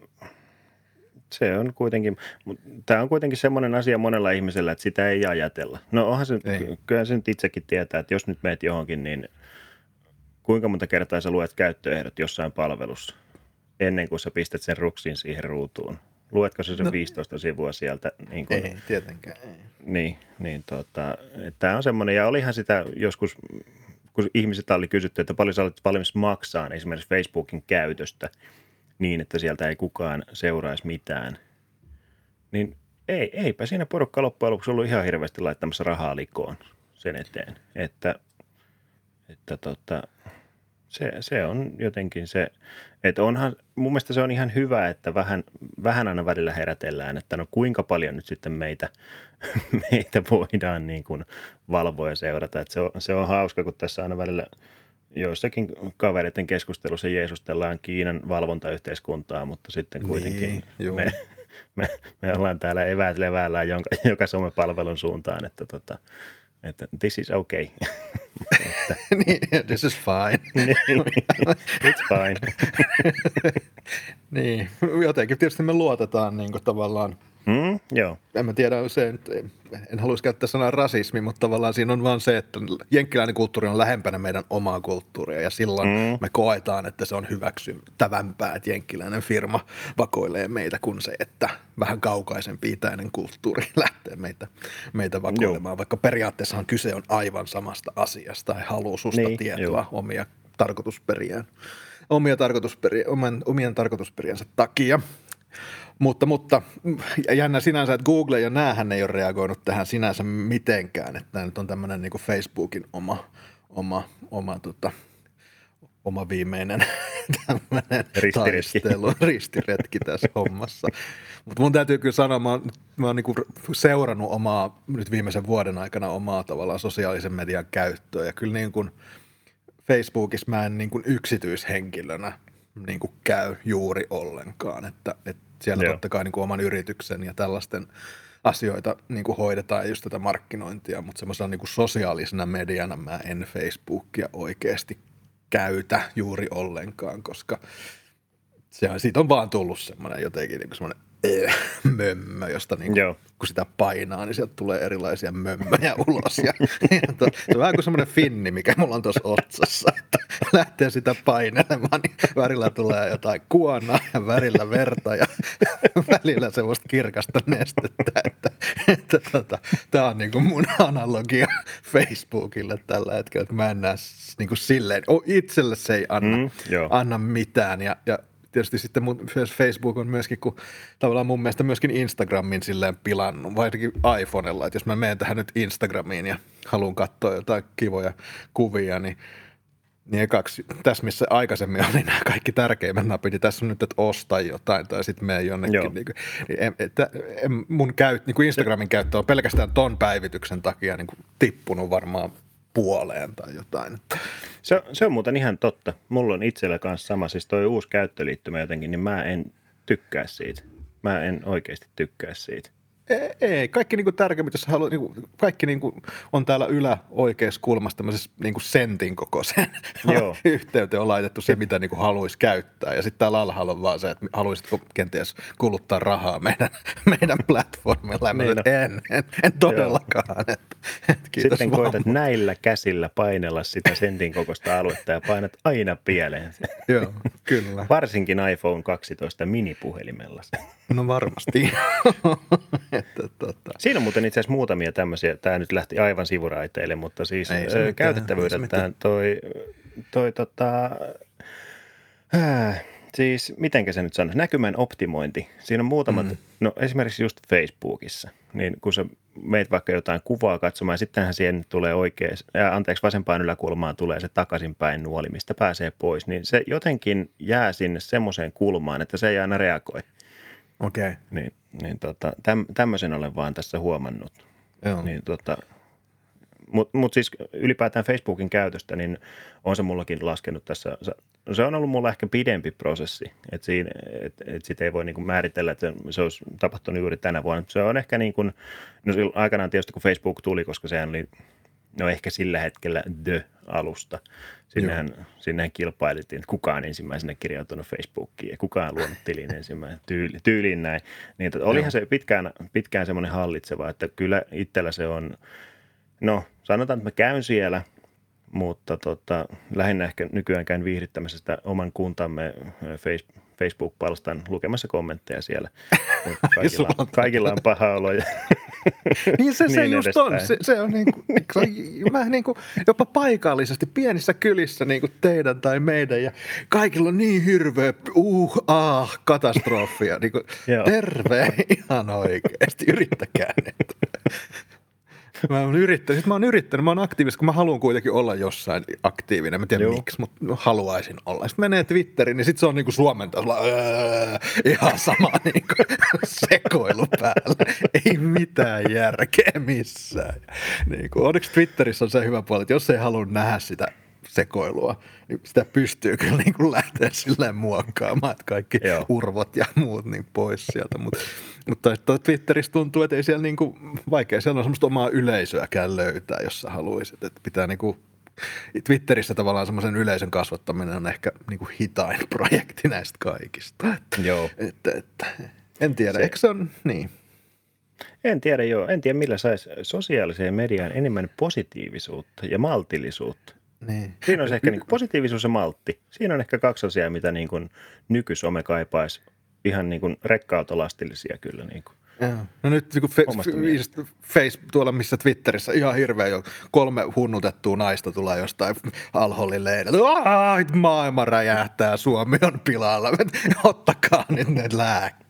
se on kuitenkin, tämä on kuitenkin semmoinen asia monella ihmisellä, että sitä ei ajatella. No onhan se, ei. kyllä se nyt itsekin tietää, että jos nyt meet johonkin, niin kuinka monta kertaa sä luet käyttöehdot jossain palvelussa ennen kuin sä pistät sen ruksin siihen ruutuun? Luetko sä sen no, 15 sivua sieltä? Niin kun, ei, tietenkään ei. Niin, niin tota, tämä on semmoinen, ja olihan sitä joskus kun ihmiset oli kysytty, että paljon sä olet valmis maksaa esimerkiksi Facebookin käytöstä niin, että sieltä ei kukaan seuraisi mitään, niin ei, eipä siinä porukka loppujen lopuksi ollut ihan hirveästi laittamassa rahaa likoon sen eteen. Että, että tota, se, se on jotenkin se, että onhan, mun mielestä se on ihan hyvä, että vähän, vähän aina välillä herätellään, että no kuinka paljon nyt sitten meitä, meitä voidaan niin kuin valvoa ja seurata. Että se, on, se on hauska, kun tässä aina välillä joissakin kavereiden keskustelussa jeesustellaan Kiinan valvontayhteiskuntaa, mutta sitten niin, kuitenkin niin, me, me, me, ollaan täällä eväät levällään joka, joka somepalvelun suuntaan, että tota, että this is okay. niin, this is fine. Niin, it's fine. niin, jotenkin tietysti me luotetaan niin kuin tavallaan – Mm, joo. En mä tiedä, se, en haluaisi käyttää sanaa rasismi, mutta tavallaan siinä on vaan se, että jenkkiläinen kulttuuri on lähempänä meidän omaa kulttuuria ja silloin mm. me koetaan, että se on hyväksyttävämpää, että jenkkiläinen firma vakoilee meitä kuin se, että vähän kaukaisempi itäinen kulttuuri lähtee meitä, meitä vakoilemaan, joo. vaikka periaatteessahan kyse on aivan samasta asiasta ja haluaa susta niin, tietoa joo. omia tarkoitusperiään omia tarkoitusperiä, omien, omien tarkoitusperiänsä takia. Mutta, mutta jännä sinänsä, että Google ja näähän ei ole reagoinut tähän sinänsä mitenkään, että tämä nyt on tämmöinen niin Facebookin oma, oma, oma, tota, oma viimeinen tämmöinen ristiretki. taistelu, ristiretki tässä hommassa. Mutta mun täytyy kyllä sanoa, mä oon, mä oon niin seurannut omaa, nyt viimeisen vuoden aikana omaa tavallaan sosiaalisen median käyttöä ja kyllä niin kuin Facebookissa mä en niin kuin yksityishenkilönä niin kuin käy juuri ollenkaan, että, että siellä Joo. totta kai niin kuin oman yrityksen ja tällaisten asioita niin kuin hoidetaan just tätä markkinointia, mutta semmoisena niin kuin sosiaalisena mediana mä en Facebookia oikeasti käytä juuri ollenkaan, koska se, siitä on vaan tullut semmoinen jotenkin niin semmoinen mömmö, josta niin kuin, kun sitä painaa, niin sieltä tulee erilaisia mömmöjä ulos. Ja, ja to, se on vähän kuin semmoinen finni, mikä mulla on tuossa otsassa, että lähtee sitä painelemaan, niin välillä tulee jotain kuonaa ja välillä verta ja välillä semmoista kirkasta nestettä. Että, että tota, tämä on niin kuin mun analogia Facebookille tällä hetkellä, että mä en näe niin kuin silleen, itselle se ei anna, mm, anna mitään ja, ja tietysti sitten mun, Facebook on myöskin, kun tavallaan mun mielestä myöskin Instagramin silleen pilannut, vaikka iPhonella, että jos mä menen tähän nyt Instagramiin ja haluan katsoa jotain kivoja kuvia, niin niin kaksi, tässä missä aikaisemmin oli nämä kaikki tärkeimmät napit, niin tässä on nyt, että osta jotain tai sitten mene jonnekin. Joo. Niin kuin, niin että mun käyt, niin kuin Instagramin käyttö on pelkästään ton päivityksen takia niin kuin tippunut varmaan puoleen tai jotain. Se, se on muuten ihan totta. Mulla on itsellä kanssa sama, siis toi uusi käyttöliittymä jotenkin, niin mä en tykkää siitä. Mä en oikeasti tykkää siitä. Ei, kaikki niin kuin tärkeimmät, jos haluat, niin kuin, kaikki niin kuin on täällä yläoikeassa kulmassa tämmöisessä niin kuin sentin kokoisen Joo. yhteyteen on laitettu se, mitä niin haluaisi käyttää. Ja sitten täällä alhaalla on vaan se, että haluaisitko kenties kuluttaa rahaa meidän, meidän platformilla. Ja niin en, en, en todellakaan. Et, et kiitos sitten vaan. koetat näillä käsillä painella sitä sentin kokoista aluetta ja painat aina pieleen. Joo, kyllä. Varsinkin iPhone 12 minipuhelimella. No varmasti. että, tota. Siinä on muuten itse asiassa muutamia tämmöisiä, tämä nyt lähti aivan sivuraiteille, mutta siis ei käytettävyydeltään toi, toi tota, äh, siis mitenkä se nyt sanoisi, näkymän optimointi. Siinä on muutamat, mm. no esimerkiksi just Facebookissa, niin kun sä meet vaikka jotain kuvaa katsomaan, sittenhän siihen tulee oikein, ja anteeksi, vasempaan yläkulmaan tulee se takaisinpäin nuoli, mistä pääsee pois, niin se jotenkin jää sinne semmoiseen kulmaan, että se ei aina reagoi. Okei. Okay. Niin, niin tota, täm, tämmöisen olen vaan tässä huomannut. Joo. Niin tota, mutta mut siis ylipäätään Facebookin käytöstä, niin on se mullakin laskenut tässä. Se on ollut mulla ehkä pidempi prosessi, että et, et sitä ei voi niinku määritellä, että se olisi tapahtunut juuri tänä vuonna. Se on ehkä niin kuin, no aikanaan tietysti kun Facebook tuli, koska sehän oli no ehkä sillä hetkellä The-alusta. Sinnehän, sinnehän kilpailtiin, että kukaan ensimmäisenä kirjautunut Facebookiin ja kukaan luonut tilin ensimmäinen tyyli, tyyliin näin. Niin, että olihan se pitkään, pitkään semmoinen hallitseva, että kyllä itsellä se on, no sanotaan, että mä käyn siellä, mutta tota, lähinnä ehkä nykyään käyn viihdyttämässä oman kuntamme Facebook Facebook-palstan lukemassa kommentteja siellä. Kaikilla, on, kaikilla on paha olo. Ja niin se, se niin just on. Se, se on niin kuin, mä niin kuin, jopa paikallisesti pienissä kylissä niin kuin teidän tai meidän ja kaikilla on niin hirveä uh, ah, katastrofia. Niin kuin, terve ihan oikeasti, yrittäkää nyt. Mä oon yrittänyt, mä oon yrittänyt, mä oon aktiivisesti, kun mä haluan kuitenkin olla jossain aktiivinen. Mä tiedän Joo. miksi, mutta haluaisin olla. Sitten menee Twitteriin, niin sitten se on niinku Suomen tasolla öö, ihan sama niinku sekoilu päällä. Ei mitään järkeä missään. Niinku, onneksi Twitterissä on se hyvä puoli, että jos ei halua nähdä sitä sekoilua, niin sitä pystyy kyllä niin kuin lähteä silleen muokkaamaan, että kaikki Joo. urvot ja muut niin pois sieltä. Mut, mutta Twitterissä tuntuu, että ei siellä niin kuin, vaikea siellä on semmoista omaa yleisöäkään löytää, jos sä haluaisit. Että pitää niin kuin, Twitterissä tavallaan semmoisen yleisön kasvattaminen on ehkä niin kuin hitain projekti näistä kaikista. Että, Joo. Että, että, en tiedä, se, eikö se on niin? En tiedä joo, en tiedä millä saisi sosiaaliseen mediaan enemmän positiivisuutta ja maltillisuutta. Niin. Siinä olisi ehkä niin kuin positiivisuus ja maltti. Siinä on ehkä kaksi asiaa, mitä niin kuin nykysome kaipaisi. Ihan niin kuin rekka-autolastillisia kyllä. Niin kuin. No nyt niin fe, face, tuolla missä Twitterissä ihan hirveä jo kolme hunnutettua naista tulee jostain alhollin leidältä. Maailma räjähtää, Suomi on pilalla. Ottakaa nyt ne lääkkeet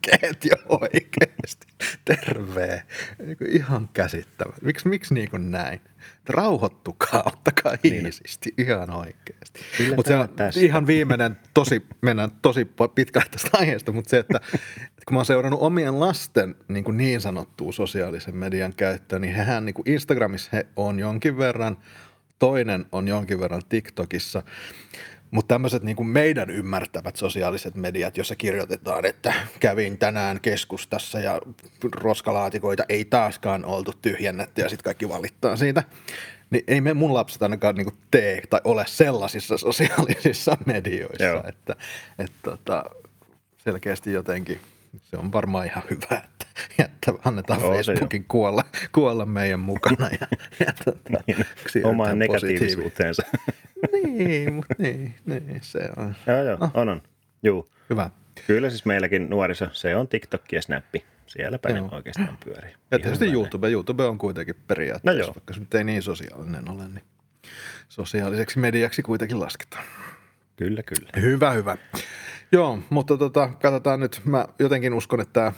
jo oikeasti. Terve. Niin ihan käsittävä. Miksi, miksi niin kuin näin? Rauhoittukaa, ottakaa niin. ihan oikeasti. Mutta se on tästä. ihan viimeinen, tosi, mennään tosi pitkälle tästä aiheesta, mutta se, että, että kun mä oon seurannut omien lasten niin, kuin niin sanottua sosiaalisen median käyttöä, niin hehän niin kuin Instagramissa he on jonkin verran, toinen on jonkin verran TikTokissa, mutta tämmöiset niin meidän ymmärtävät sosiaaliset mediat, jossa kirjoitetaan, että kävin tänään keskustassa ja roskalaatikoita ei taaskaan oltu tyhjennetty ja sitten kaikki valittaa siitä. Niin ei me mun lapset ainakaan niin tee tai ole sellaisissa sosiaalisissa medioissa, Joo. että, että tota, selkeästi jotenkin se on varmaan ihan hyvä, että, että annetaan Joo, Facebookin kuolla, kuolla meidän mukana. Ja, ja tota, niin, omaan negatiivisuuteensa. niin, mutta niin, niin, se on. Joo, joo, oh. on, on. Juu. Hyvä. Kyllä siis meilläkin nuoriso, se on TikTok ja Snappi. Siellä päin joo. oikeastaan pyörii. Ja tietysti YouTube. YouTube on kuitenkin periaatteessa, no joo. vaikka se nyt ei niin sosiaalinen ole, niin sosiaaliseksi mediaksi kuitenkin lasketaan. Kyllä, kyllä. Hyvä, hyvä. Joo, mutta tota, katsotaan nyt. Mä jotenkin uskon, että tämä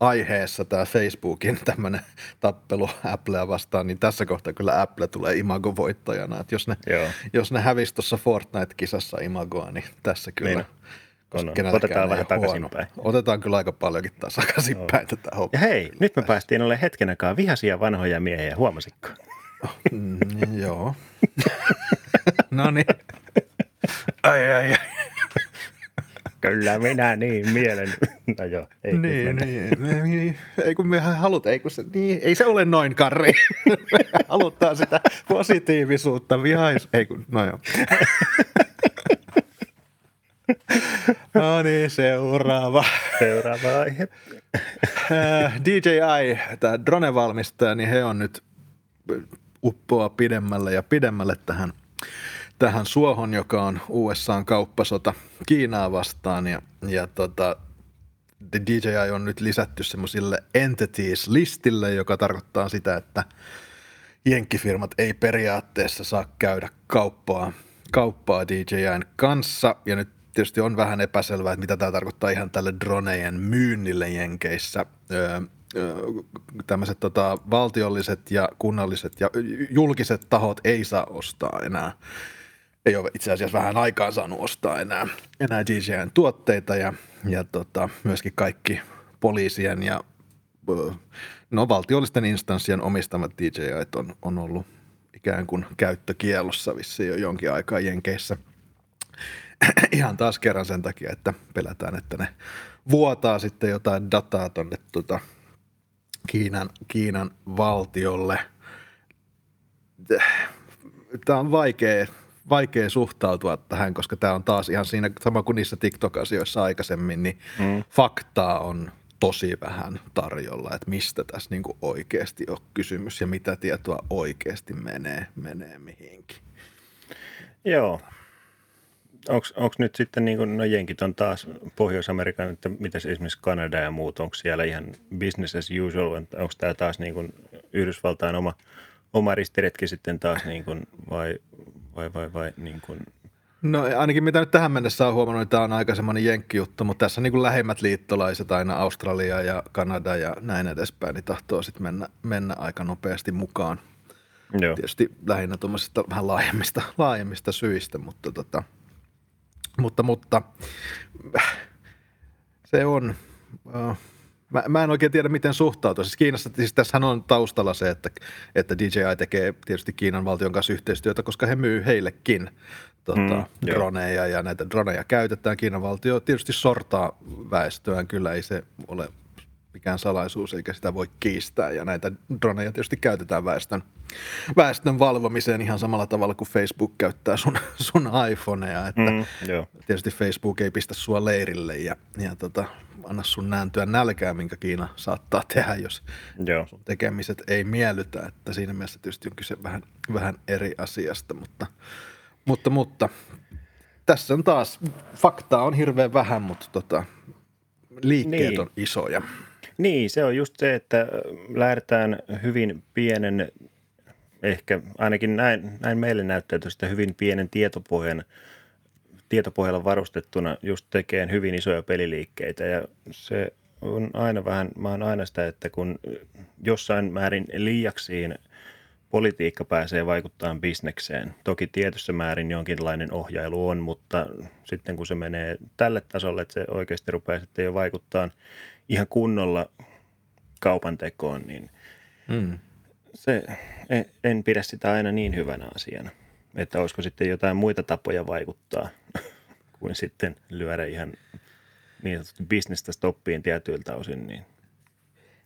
aiheessa tämä Facebookin tämmöinen tappelu Applea vastaan, niin tässä kohtaa kyllä Apple tulee imago-voittajana. Että jos ne, Joo. jos ne hävisi tuossa Fortnite-kisassa imagoa, niin tässä kyllä. Niin. koska On, on. Otetaan vähän takaisinpäin. Otetaan kyllä aika paljonkin taas takaisinpäin tätä Ja hommaa. hei, nyt me päästiin olemaan hetken aikaa vihaisia vanhoja miehiä, huomasitko? Mm, joo. no niin. Ai, ai, ai. Kyllä minä niin mielen. No joo, ei Niin, mennä. niin, niin, ei kun mehän halutaan, ei, kun se, niin, ei se ole noin, Karri. Me halutaan sitä positiivisuutta, vihais, ei kun, no joo. No niin, seuraava. Seuraava aihe. Äh, DJI, tämä drone-valmistaja, niin he on nyt uppoa pidemmälle ja pidemmälle tähän, tähän suohon, joka on USAn kauppasota Kiinaa vastaan. Ja, ja tota, DJI on nyt lisätty semmoisille entities-listille, joka tarkoittaa sitä, että jenkkifirmat ei periaatteessa saa käydä kauppaa, kauppaa DJIn kanssa. Ja nyt tietysti on vähän epäselvää, että mitä tämä tarkoittaa ihan tälle dronejen myynnille Jenkeissä. Öö, öö, tämmöiset tota, valtiolliset ja kunnalliset ja julkiset tahot ei saa ostaa enää ei ole itse asiassa vähän aikaa saanut ostaa enää, enää DJIn tuotteita ja, ja tota, myöskin kaikki poliisien ja no, valtiollisten instanssien omistamat DJIt on, on ollut ikään kuin käyttökielossa vissiin jo jonkin aikaa Jenkeissä. Ihan taas kerran sen takia, että pelätään, että ne vuotaa sitten jotain dataa tuonne tota Kiinan, Kiinan valtiolle. Tämä on vaikea, vaikea suhtautua tähän, koska tämä on taas ihan siinä sama kuin niissä TikTok-asioissa aikaisemmin, niin mm. faktaa on tosi vähän tarjolla, että mistä tässä niin oikeasti on kysymys ja mitä tietoa oikeasti menee, menee mihinkin. Joo. Onko nyt sitten, niin kuin, no jenkit on taas Pohjois-Amerikan, että mitäs esimerkiksi Kanada ja muut, onko siellä ihan business as usual, onko tämä taas niin kuin Yhdysvaltain oma, oma ristiretki sitten taas niin kuin, vai, vai, vai, vai niin kuin, No ainakin mitä nyt tähän mennessä on huomannut, niin tämä on aika semmoinen jenkkijuttu, mutta tässä niin kuin lähemmät liittolaiset aina Australia ja Kanada ja näin edespäin, niin tahtoo sitten mennä, mennä aika nopeasti mukaan. joo. Tietysti lähinnä tuommoisista vähän laajemmista, laajemmista syistä, mutta, tota, mutta, mutta se on, uh, mä, mä en oikein tiedä miten suhtautua. Siis Kiinassa, siis tässähän on taustalla se, että, että DJI tekee tietysti Kiinan valtion kanssa yhteistyötä, koska he myy heillekin tota, Mm, droneja ja näitä droneja käytetään. Kiinan valtio tietysti sortaa väestöään, kyllä ei se ole mikään salaisuus eikä sitä voi kiistää. Ja näitä droneja tietysti käytetään väestön, väestön valvomiseen ihan samalla tavalla kuin Facebook käyttää sun, sun iPhoneja. Että Mm, joo. tietysti Facebook ei pistä sua leirille ja, ja tota, anna sun nääntyä nälkää, minkä Kiina saattaa tehdä, jos Joo. sun tekemiset ei miellytä. Että siinä mielessä tietysti on kyse vähän, vähän eri asiasta, mutta, mutta, mutta tässä on taas, faktaa on hirveän vähän, mutta tota, liikkeet Niin. on isoja. Niin, se on just se, että lähdetään hyvin pienen, ehkä ainakin näin, näin meille näyttäytyy sitä hyvin pienen tietopohjan, tietopohjalla varustettuna just tekemään hyvin isoja peliliikkeitä. Ja se on aina vähän, mä oon aina sitä, että kun jossain määrin liiaksiin politiikka pääsee vaikuttamaan bisnekseen. Toki tietyssä määrin jonkinlainen ohjailu on, mutta sitten kun se menee tälle tasolle, että se oikeasti rupeaa sitten jo vaikuttaa ihan kunnolla kaupan tekoon, niin Mm. se, en, pidä sitä aina niin hyvänä asiana. Että olisiko sitten jotain muita tapoja vaikuttaa kuin sitten lyödä ihan niin sanotusti bisnestä stoppiin tietyiltä osin. Niin.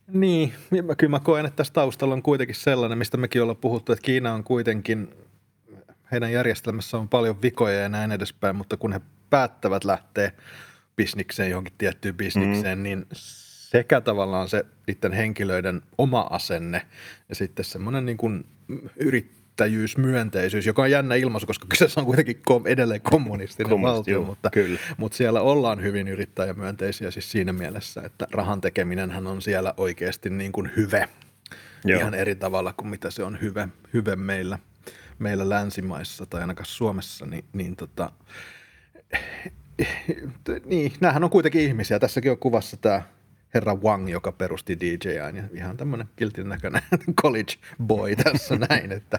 Niin, mä- kyllä mä koen, että tässä taustalla on kuitenkin sellainen, mistä mekin ollaan puhuttu, että Kiina on kuitenkin, heidän järjestelmässä on paljon vikoja ja näin edespäin, mutta kun he päättävät lähteä bisnikseen, johonkin tiettyyn bisnikseen, mm. niin sekä tavallaan se niiden henkilöiden oma asenne ja sitten semmoinen niin kuin yrittäjyysmyönteisyys, joka on jännä ilmaisu, koska kyseessä on kuitenkin kom- edelleen kommunistinen Kommunisti, valtio, joo, mutta, kyllä. mutta siellä ollaan hyvin yrittäjämyönteisiä siis siinä mielessä, että rahan tekeminenhän on siellä oikeasti niin kuin hyve. Joo. Joo. Ihan eri tavalla kuin mitä se on hyve, hyve meillä, meillä länsimaissa tai ainakaan Suomessa, niin, niin tota, niin, näähän on kuitenkin ihmisiä. Tässäkin on kuvassa tämä herra Wang, joka perusti DJin ja ihan tämmöinen kiltin näköinen college boy tässä näin, että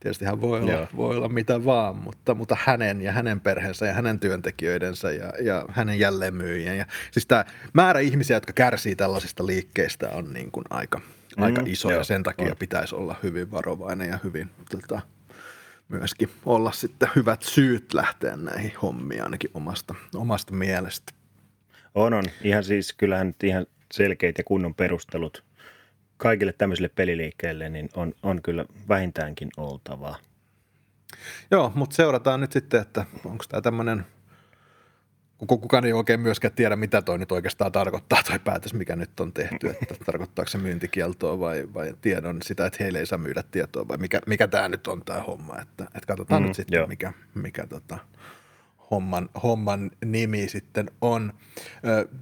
tietysti hän voi olla, voi olla mitä vaan, mutta, mutta hänen ja hänen perheensä ja hänen työntekijöidensä ja, ja hänen jälleenmyyjien ja siis tämä määrä ihmisiä, jotka kärsii tällaisista liikkeistä on niin kuin aika, mm, aika iso joo, ja sen takia on. pitäisi olla hyvin varovainen ja hyvin tota, myöskin olla sitten hyvät syyt lähteä näihin hommiin ainakin omasta, omasta mielestä. On, on. Ihan siis kyllähän nyt ihan selkeät ja kunnon perustelut kaikille tämmöisille peliliikkeille, niin on, on kyllä vähintäänkin oltava. Joo, mutta seurataan nyt sitten, että onko tämä tämmöinen, kukaan ei oikein myöskään tiedä, mitä toi nyt oikeastaan tarkoittaa, toi päätös, mikä nyt on tehty, että tarkoittaako se myyntikieltoa vai, vai tiedon sitä, että heille ei saa myydä tietoa, vai mikä, mikä tämä nyt on tämä homma, että, että katsotaan mm, nyt sitten, mikä, mikä tota, homman, homman nimi sitten on.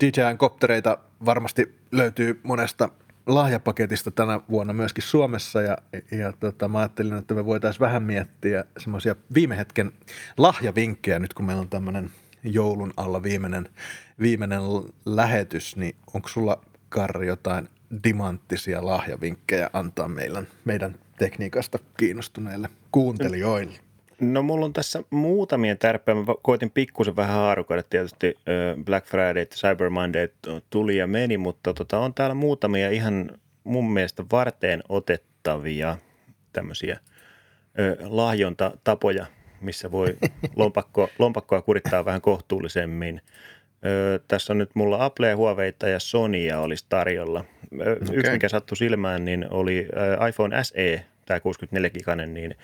DJI-koptereita varmasti löytyy monesta lahjapaketista tänä vuonna myöskin Suomessa ja, ja tota, mä ajattelin, että me voitaisiin vähän miettiä semmoisia viime hetken lahjavinkkejä nyt kun meillä on tämmöinen joulun alla viimeinen, viimeinen lähetys, niin onko sulla Karri jotain dimanttisia lahjavinkkejä antaa meidän, meidän tekniikasta kiinnostuneille kuuntelijoille? No mulla on tässä muutamia tärppejä. Mä koitin pikkusen vähän haarukoida. Tietysti Black Friday, Cyber Monday tuli ja meni, mutta tota, on täällä muutamia ihan mun mielestä varteen otettavia tämmöisiä lahjontatapoja, missä voi lompakkoa, lompakkoa kurittaa vähän kohtuullisemmin. Ö, tässä on nyt mulla Apple, Huaweita ja Sonya olisi tarjolla. Ö, okay. Yksi, mikä sattui silmään, niin oli iPhone SE tämä 64-giganen, niin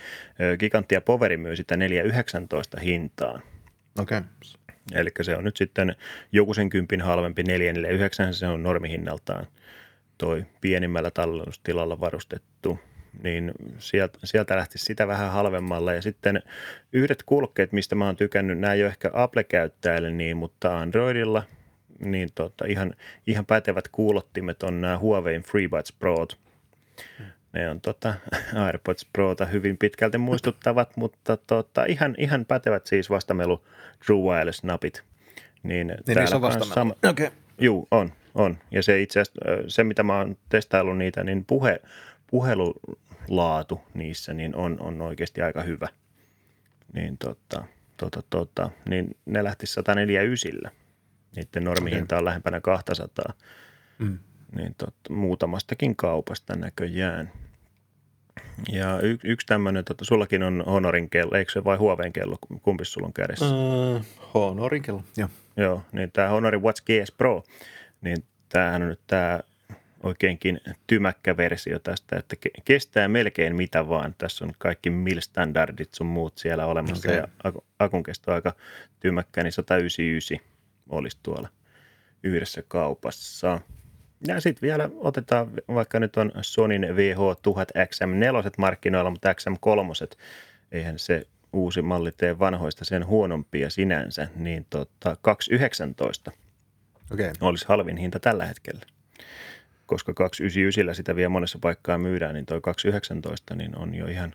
Gigantti ja Poveri myy sitä 419 hintaan. Okei. Okay. Eli se on nyt sitten joku sen kympin halvempi 449, se on normihinnaltaan toi pienimmällä tallennustilalla varustettu, niin sieltä, sieltä lähti sitä vähän halvemmalla. Ja sitten yhdet kulkeet, mistä mä oon tykännyt, nämä ei ole ehkä Apple-käyttäjille niin, mutta Androidilla, niin tota, ihan, ihan pätevät kuulottimet on nämä Huawei FreeBuds Pro. Ne on tota, AirPods Prota hyvin pitkälti muistuttavat, mutta tota, ihan, ihan pätevät siis vastamelu True Wireless-napit. Niin, niin niissä on vastamelu. Sama... Okay. Juu, on, on. Ja se itse asiassa, se mitä mä oon testaillut niitä, niin puhe, puhelulaatu niissä niin on, on oikeasti aika hyvä. Niin, tota, tota, tota, niin ne lähti 149. Niiden normihinta okay. on lähempänä 200. Mm niin tot, muutamastakin kaupasta näköjään. Ja y, yksi tämmöinen, tota, sullakin on Honorin kello, eikö se vai Huaweiin kello, kumpi sulla on kädessä? Uh, Honorin kello, joo. Joo, niin tämä Honorin Watch GS Pro, niin tämähän on nyt tämä oikeinkin tymäkkä versio tästä, että kestää melkein mitä vaan. Tässä on kaikki mil-standardit sun muut siellä olemassa okay. ja akun kesto aika tymäkkä, niin 199 olisi tuolla yhdessä kaupassa. Ja sitten vielä otetaan, vaikka nyt on Sonin VH1000 XM4 markkinoilla, mutta XM3, eihän se uusi malli tee vanhoista sen huonompia sinänsä, niin tota, 219 okay. olisi halvin hinta tällä hetkellä. Koska 299 sitä vielä monessa paikkaa myydään, niin tuo 219 niin on jo ihan,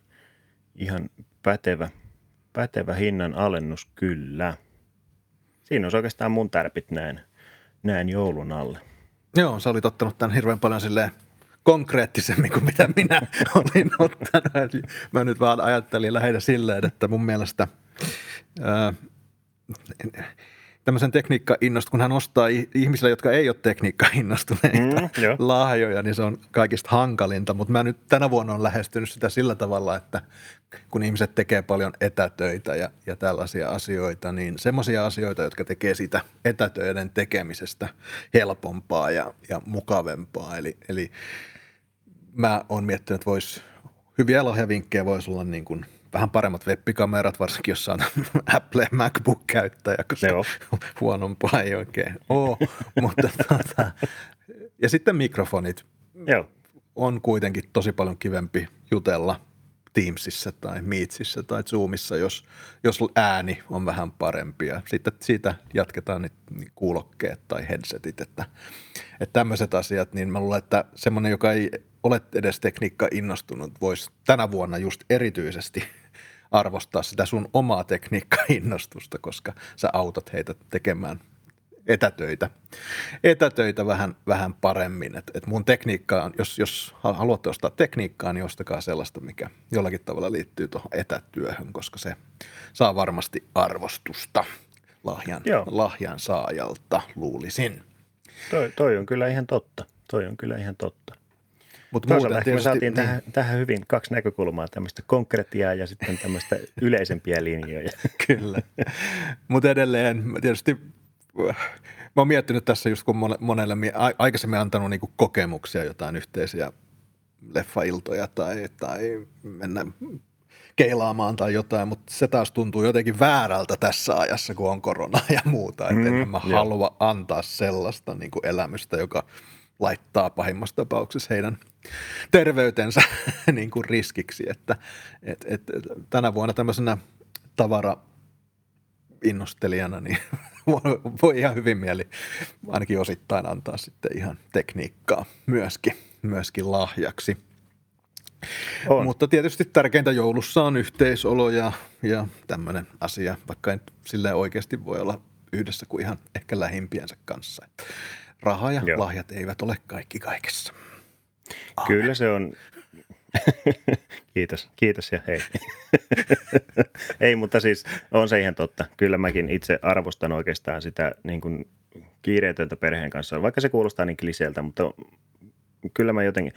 ihan pätevä, pätevä hinnan alennus kyllä. Siinä on oikeastaan mun tärpit näin, näin joulun alle. Joo, sä olit ottanut tämän hirveän paljon silleen konkreettisemmin kuin mitä minä olin ottanut. Mä nyt vaan ajattelin lähinnä silleen, että mun mielestä ää, tämmöisen tekniikka innostu, kun hän ostaa ihmisille, jotka ei ole tekniikka innostuneita mm, lahjoja, niin se on kaikista hankalinta. Mutta mä nyt tänä vuonna on lähestynyt sitä sillä tavalla, että kun ihmiset tekee paljon etätöitä ja, ja tällaisia asioita, niin semmoisia asioita, jotka tekee sitä etätöiden tekemisestä helpompaa ja, ja mukavempaa. Eli, eli mä oon miettinyt, että vois, hyviä lahjavinkkejä voisi olla niin kuin vähän paremmat webbikamerat, varsinkin jos on Apple MacBook-käyttäjä, koska Joo. huonompaa ei oikein ole. Mutta tuota, ja sitten mikrofonit. Joo. On kuitenkin tosi paljon kivempi jutella Teamsissa tai Meetsissä tai Zoomissa, jos, jos ääni on vähän parempi. Ja sitten siitä jatketaan niin, niin kuulokkeet tai headsetit, että, että tämmöiset asiat, niin mä luulen, että semmoinen, joka ei ole edes tekniikka innostunut, voisi tänä vuonna just erityisesti arvostaa sitä sun omaa tekniikka-innostusta, koska sä autat heitä tekemään etätöitä, etätöitä vähän, vähän paremmin. Et, et mun tekniikka on, jos, jos haluatte ostaa tekniikkaa, niin ostakaa sellaista, mikä jollakin tavalla liittyy tuohon etätyöhön, koska se saa varmasti arvostusta lahjan, lahjan saajalta, luulisin. Toi, toi on kyllä ihan totta. Toi on kyllä ihan totta. Mutta muuten tietysti, me saatiin niin. tähän, tähän hyvin kaksi näkökulmaa, tämmöistä konkretiaa ja sitten tämmöistä yleisempiä linjoja. Kyllä. Mutta edelleen tietysti mä oon miettinyt tässä just kun monelle aikaisemmin antanut niinku kokemuksia, jotain yhteisiä leffailtoja tai, tai mennä keilaamaan tai jotain, mutta se taas tuntuu jotenkin väärältä tässä ajassa, kun on korona ja muuta. Että mm, en mä jo. halua antaa sellaista niin kuin elämystä, joka laittaa pahimmassa tapauksessa heidän terveytensä niin kuin riskiksi. Että, et, et, tänä vuonna tämmöisenä tavara innostelijana, niin voi ihan hyvin mieli ainakin osittain antaa sitten ihan tekniikkaa myöskin, myöskin lahjaksi. On. Mutta tietysti tärkeintä joulussa on yhteisolo ja, ja tämmöinen asia, vaikka ei sillä oikeasti voi olla yhdessä kuin ihan ehkä lähimpiensä kanssa. Raha ja Joo. lahjat eivät ole kaikki kaikessa. Amen. Kyllä se on. kiitos, kiitos ja hei. Ei, mutta siis on se ihan totta. Kyllä mäkin itse arvostan oikeastaan sitä niin kuin kiireetöntä perheen kanssa, vaikka se kuulostaa niin kliseeltä, mutta kyllä mä jotenkin,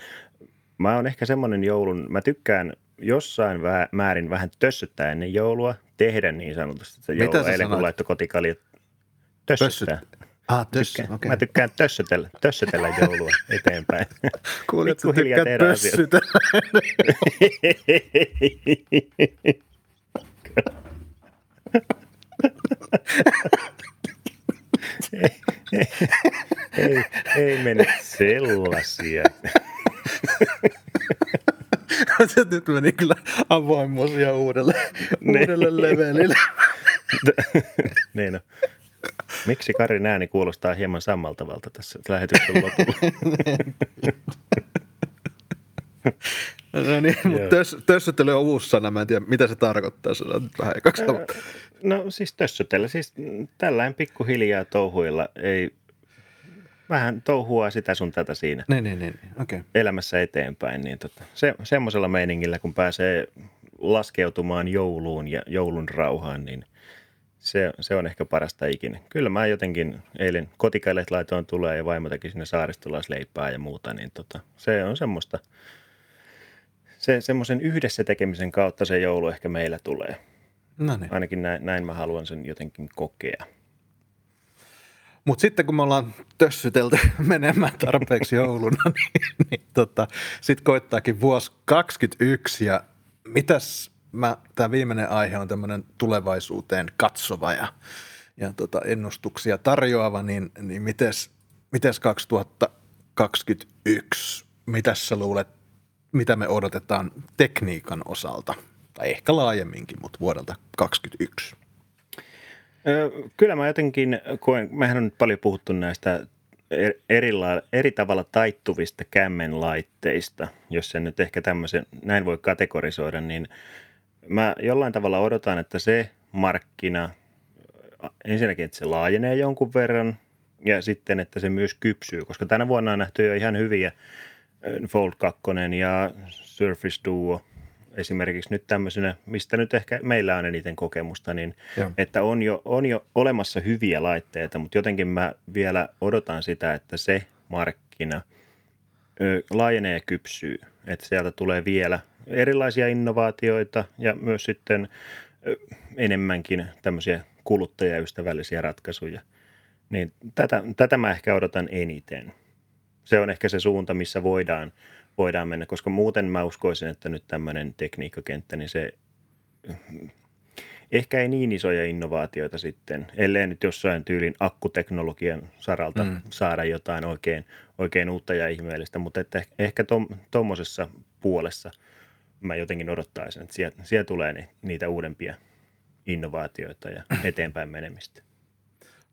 mä oon ehkä semmoinen joulun, mä tykkään jossain vä- määrin vähän tössöttää ennen joulua, tehdä niin sanotusti sitä joulua. Eilen kun laittoi kotikalja, tössöttää. Ah, tössö, tykkään, okay. Mä tykkään tössötellä, tössötellä joulua eteenpäin. Kuulit, että tykkäät tössytellä. ei, ei, ei, ei mene sellaisia. Se nyt meni kyllä avoimmosia uudelle, ne. uudelle levelille. niin no. Miksi Karin ääni kuulostaa hieman sammaltavalta tässä lähetyksen lopulla? no niin, mutta tös, tössöttely on uusi sana. Mä en tiedä, mitä se tarkoittaa. Se on vähän ekaksi. No siis tössöttely. Siis tällainen pikkuhiljaa touhuilla ei vähän touhua sitä sun tätä siinä niin, niin, niin. Okay. elämässä eteenpäin. Niin tota, se, semmoisella meiningillä, kun pääsee laskeutumaan jouluun ja joulun rauhaan, niin se, se on ehkä parasta ikinä. Kyllä mä jotenkin eilen kotikailet laitoin tulee ja vaimo teki sinne saaristolaisleipää ja muuta, niin tota, se on semmoista, se, semmoisen yhdessä tekemisen kautta se joulu ehkä meillä tulee. No niin. Ainakin näin, näin mä haluan sen jotenkin kokea. Mutta sitten kun me ollaan tössytelty menemään tarpeeksi jouluna, niin, niin tota, sitten koittaakin vuosi 2021 ja mitäs mä, tämä viimeinen aihe on tämmöinen tulevaisuuteen katsova ja, ja tota, ennustuksia tarjoava, niin, niin mites, mites 2021, mitäs sä luulet, mitä me odotetaan tekniikan osalta, tai ehkä laajemminkin, mutta vuodelta 2021? Kyllä mä jotenkin koen, mehän on nyt paljon puhuttu näistä eri, eri tavalla taittuvista kämmenlaitteista, jos sen nyt ehkä tämmöisen, näin voi kategorisoida, niin mä jollain tavalla odotan, että se markkina, ensinnäkin, että se laajenee jonkun verran ja sitten, että se myös kypsyy, koska tänä vuonna on nähty jo ihan hyviä Fold 2 ja Surface Duo – esimerkiksi nyt tämmöisenä, mistä nyt ehkä meillä on eniten kokemusta, niin Joo. että on jo, on jo olemassa hyviä laitteita, mutta jotenkin mä vielä odotan sitä, että se markkina laajenee ja kypsyy, että sieltä tulee vielä erilaisia innovaatioita ja myös sitten enemmänkin tämmöisiä kuluttajaystävällisiä ratkaisuja. Niin tätä, tätä mä ehkä odotan eniten. Se on ehkä se suunta, missä voidaan voidaan mennä, koska muuten mä uskoisin, että nyt tämmöinen tekniikkakenttä, niin se ehkä ei niin isoja innovaatioita sitten, ellei nyt jossain tyylin akkuteknologian saralta mm. saada jotain oikein, oikein uutta ja ihmeellistä, mutta että ehkä tuommoisessa puolessa mä jotenkin odottaisin, että sieltä, sieltä tulee ni, niitä uudempia innovaatioita ja eteenpäin menemistä.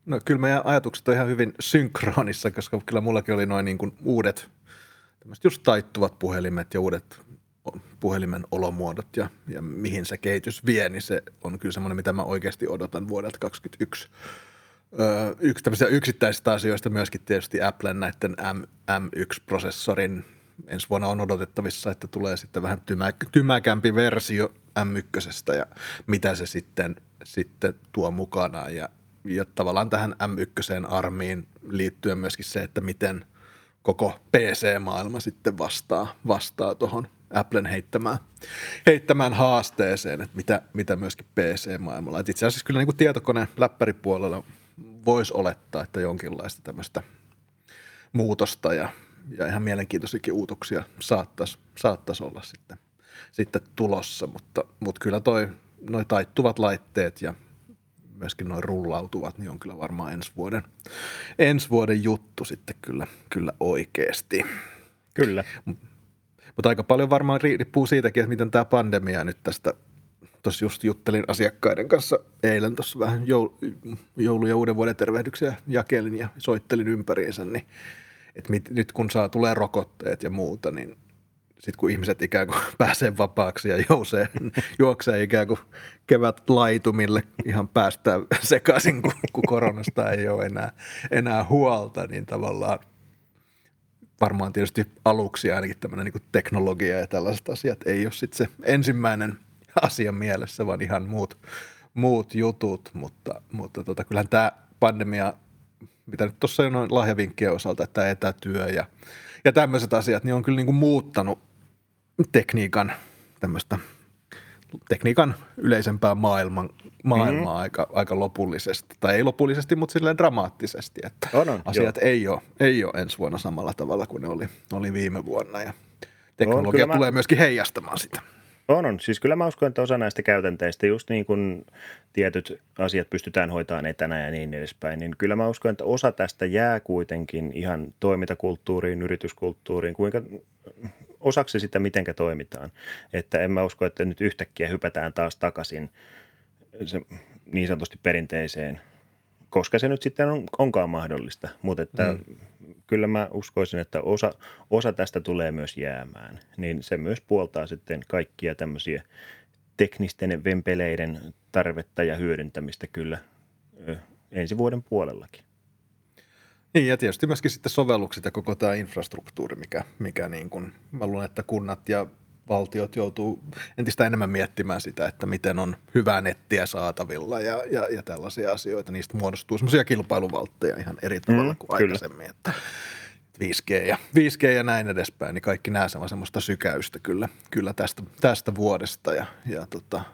No kyllä meidän ajatukset on ihan hyvin synkronissa, koska kyllä mullakin oli noin niin uudet – just taittuvat puhelimet ja uudet puhelimen olomuodot ja, ja mihin se kehitys vie, niin se on kyllä semmoinen, mitä mä oikeasti odotan vuodelta 2021. Öö, yksi yksittäisistä asioista myöskin tietysti Applen näiden M, M1-prosessorin ensi vuonna on odotettavissa, että tulee sitten vähän tymä, tymäkämpi versio M1 ja mitä se sitten, sitten tuo mukanaan ja, ja tavallaan tähän M1-armiin liittyen myöskin se, että miten koko PC-maailma sitten vastaa, vastaa tuohon Applen heittämään, heittämään haasteeseen, että mitä, mitä myöskin PC-maailmalla. Et itse asiassa kyllä niin kuin tietokone läppäripuolella voisi olettaa, että jonkinlaista tämmöistä muutosta ja, ja ihan mielenkiintoisiakin uutoksia saattaisi saattais olla sitten, sitten tulossa, mutta, mutta kyllä toi, noi taittuvat laitteet ja myöskin noin rullautuvat, niin on kyllä varmaan ensi vuoden, ensi vuoden juttu sitten kyllä, kyllä oikeasti. Kyllä. Mutta aika paljon varmaan riippuu siitäkin, että miten tämä pandemia nyt tästä, tuossa just juttelin asiakkaiden kanssa eilen tuossa vähän joulu- ja uuden vuoden tervehdyksiä jakelin ja soittelin ympäriinsä, niin että mit, nyt kun saa tulee rokotteet ja muuta, niin sitten kun ihmiset ikään kuin pääsee vapaaksi ja jousee, juoksee ikään kuin kevät laitumille ihan päästään sekaisin, kun, kun koronasta ei ole enää, enää huolta, niin tavallaan varmaan tietysti aluksi ainakin tämmöinen niin teknologia ja tällaiset asiat ei ole sitten se ensimmäinen asia mielessä, vaan ihan muut, muut jutut, mutta, mutta tota, kyllähän tämä pandemia, mitä nyt tuossa noin lahjavinkkien osalta, että etätyö ja, ja tämmöiset asiat, niin on kyllä niin kuin muuttanut tekniikan tämmöistä tekniikan yleisempää maailman, maailmaa mm-hmm. aika, aika lopullisesti. Tai ei lopullisesti, mutta silleen dramaattisesti, että on, on, asiat ei ole, ei ole ensi vuonna samalla tavalla kuin ne oli, oli viime vuonna. Ja teknologia on, tulee mä... myöskin heijastamaan sitä. On, on. Siis kyllä mä uskon, että osa näistä käytänteistä, just niin kuin tietyt asiat pystytään hoitamaan etänä ja niin edespäin, niin kyllä mä uskon, että osa tästä jää kuitenkin ihan toimintakulttuuriin, yrityskulttuuriin, kuinka osaksi sitä, miten toimitaan. Että en mä usko, että nyt yhtäkkiä hypätään taas takaisin se niin sanotusti perinteiseen, koska se nyt sitten on, onkaan mahdollista. Mutta että mm. kyllä mä uskoisin, että osa, osa tästä tulee myös jäämään. Niin se myös puoltaa sitten kaikkia tämmöisiä teknisten vempeleiden tarvetta ja hyödyntämistä kyllä ensi vuoden puolellakin. Niin ja tietysti myöskin sitten sovellukset ja koko tämä infrastruktuuri, mikä, mikä niin kuin, mä luulen, että kunnat ja valtiot joutuu entistä enemmän miettimään sitä, että miten on hyvää nettiä saatavilla ja, ja, ja tällaisia asioita. Niistä muodostuu semmoisia kilpailuvaltteja ihan eri tavalla mm, kuin kyllä. aikaisemmin. Että 5G ja, 5G ja näin edespäin, niin kaikki nämä on semmoista sykäystä kyllä, kyllä tästä, tästä vuodesta. Ja, ja tota,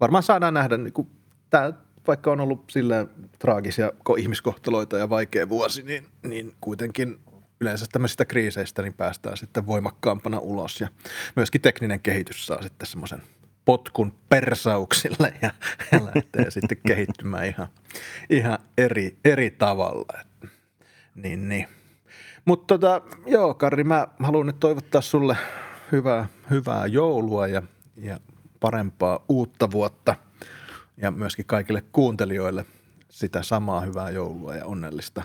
varmaan saadaan nähdä, niin kuin, tämä vaikka on ollut sillä traagisia ihmiskohtaloita ja vaikea vuosi, niin, niin kuitenkin yleensä tämmöisistä kriiseistä niin päästään sitten voimakkaampana ulos ja myöskin tekninen kehitys saa sitten semmoisen potkun persauksille ja, ja lähtee sitten kehittymään ihan, ihan eri, eri tavalla. Niin, niin. Mutta tota, joo, Karri, mä haluan nyt toivottaa sulle hyvää, hyvää joulua ja, ja parempaa uutta vuotta – ja myöskin kaikille kuuntelijoille sitä samaa hyvää joulua ja onnellista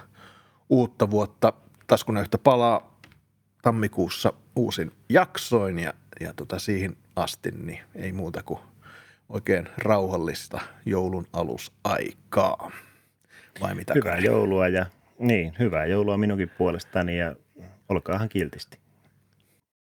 uutta vuotta. Taskunöyhtä palaa tammikuussa uusin jaksoin ja, ja tota siihen asti niin ei muuta kuin oikein rauhallista joulun alusaikaa. Vai mitä Hyvää joulua ja niin, hyvää joulua minunkin puolestani ja olkaahan kiltisti.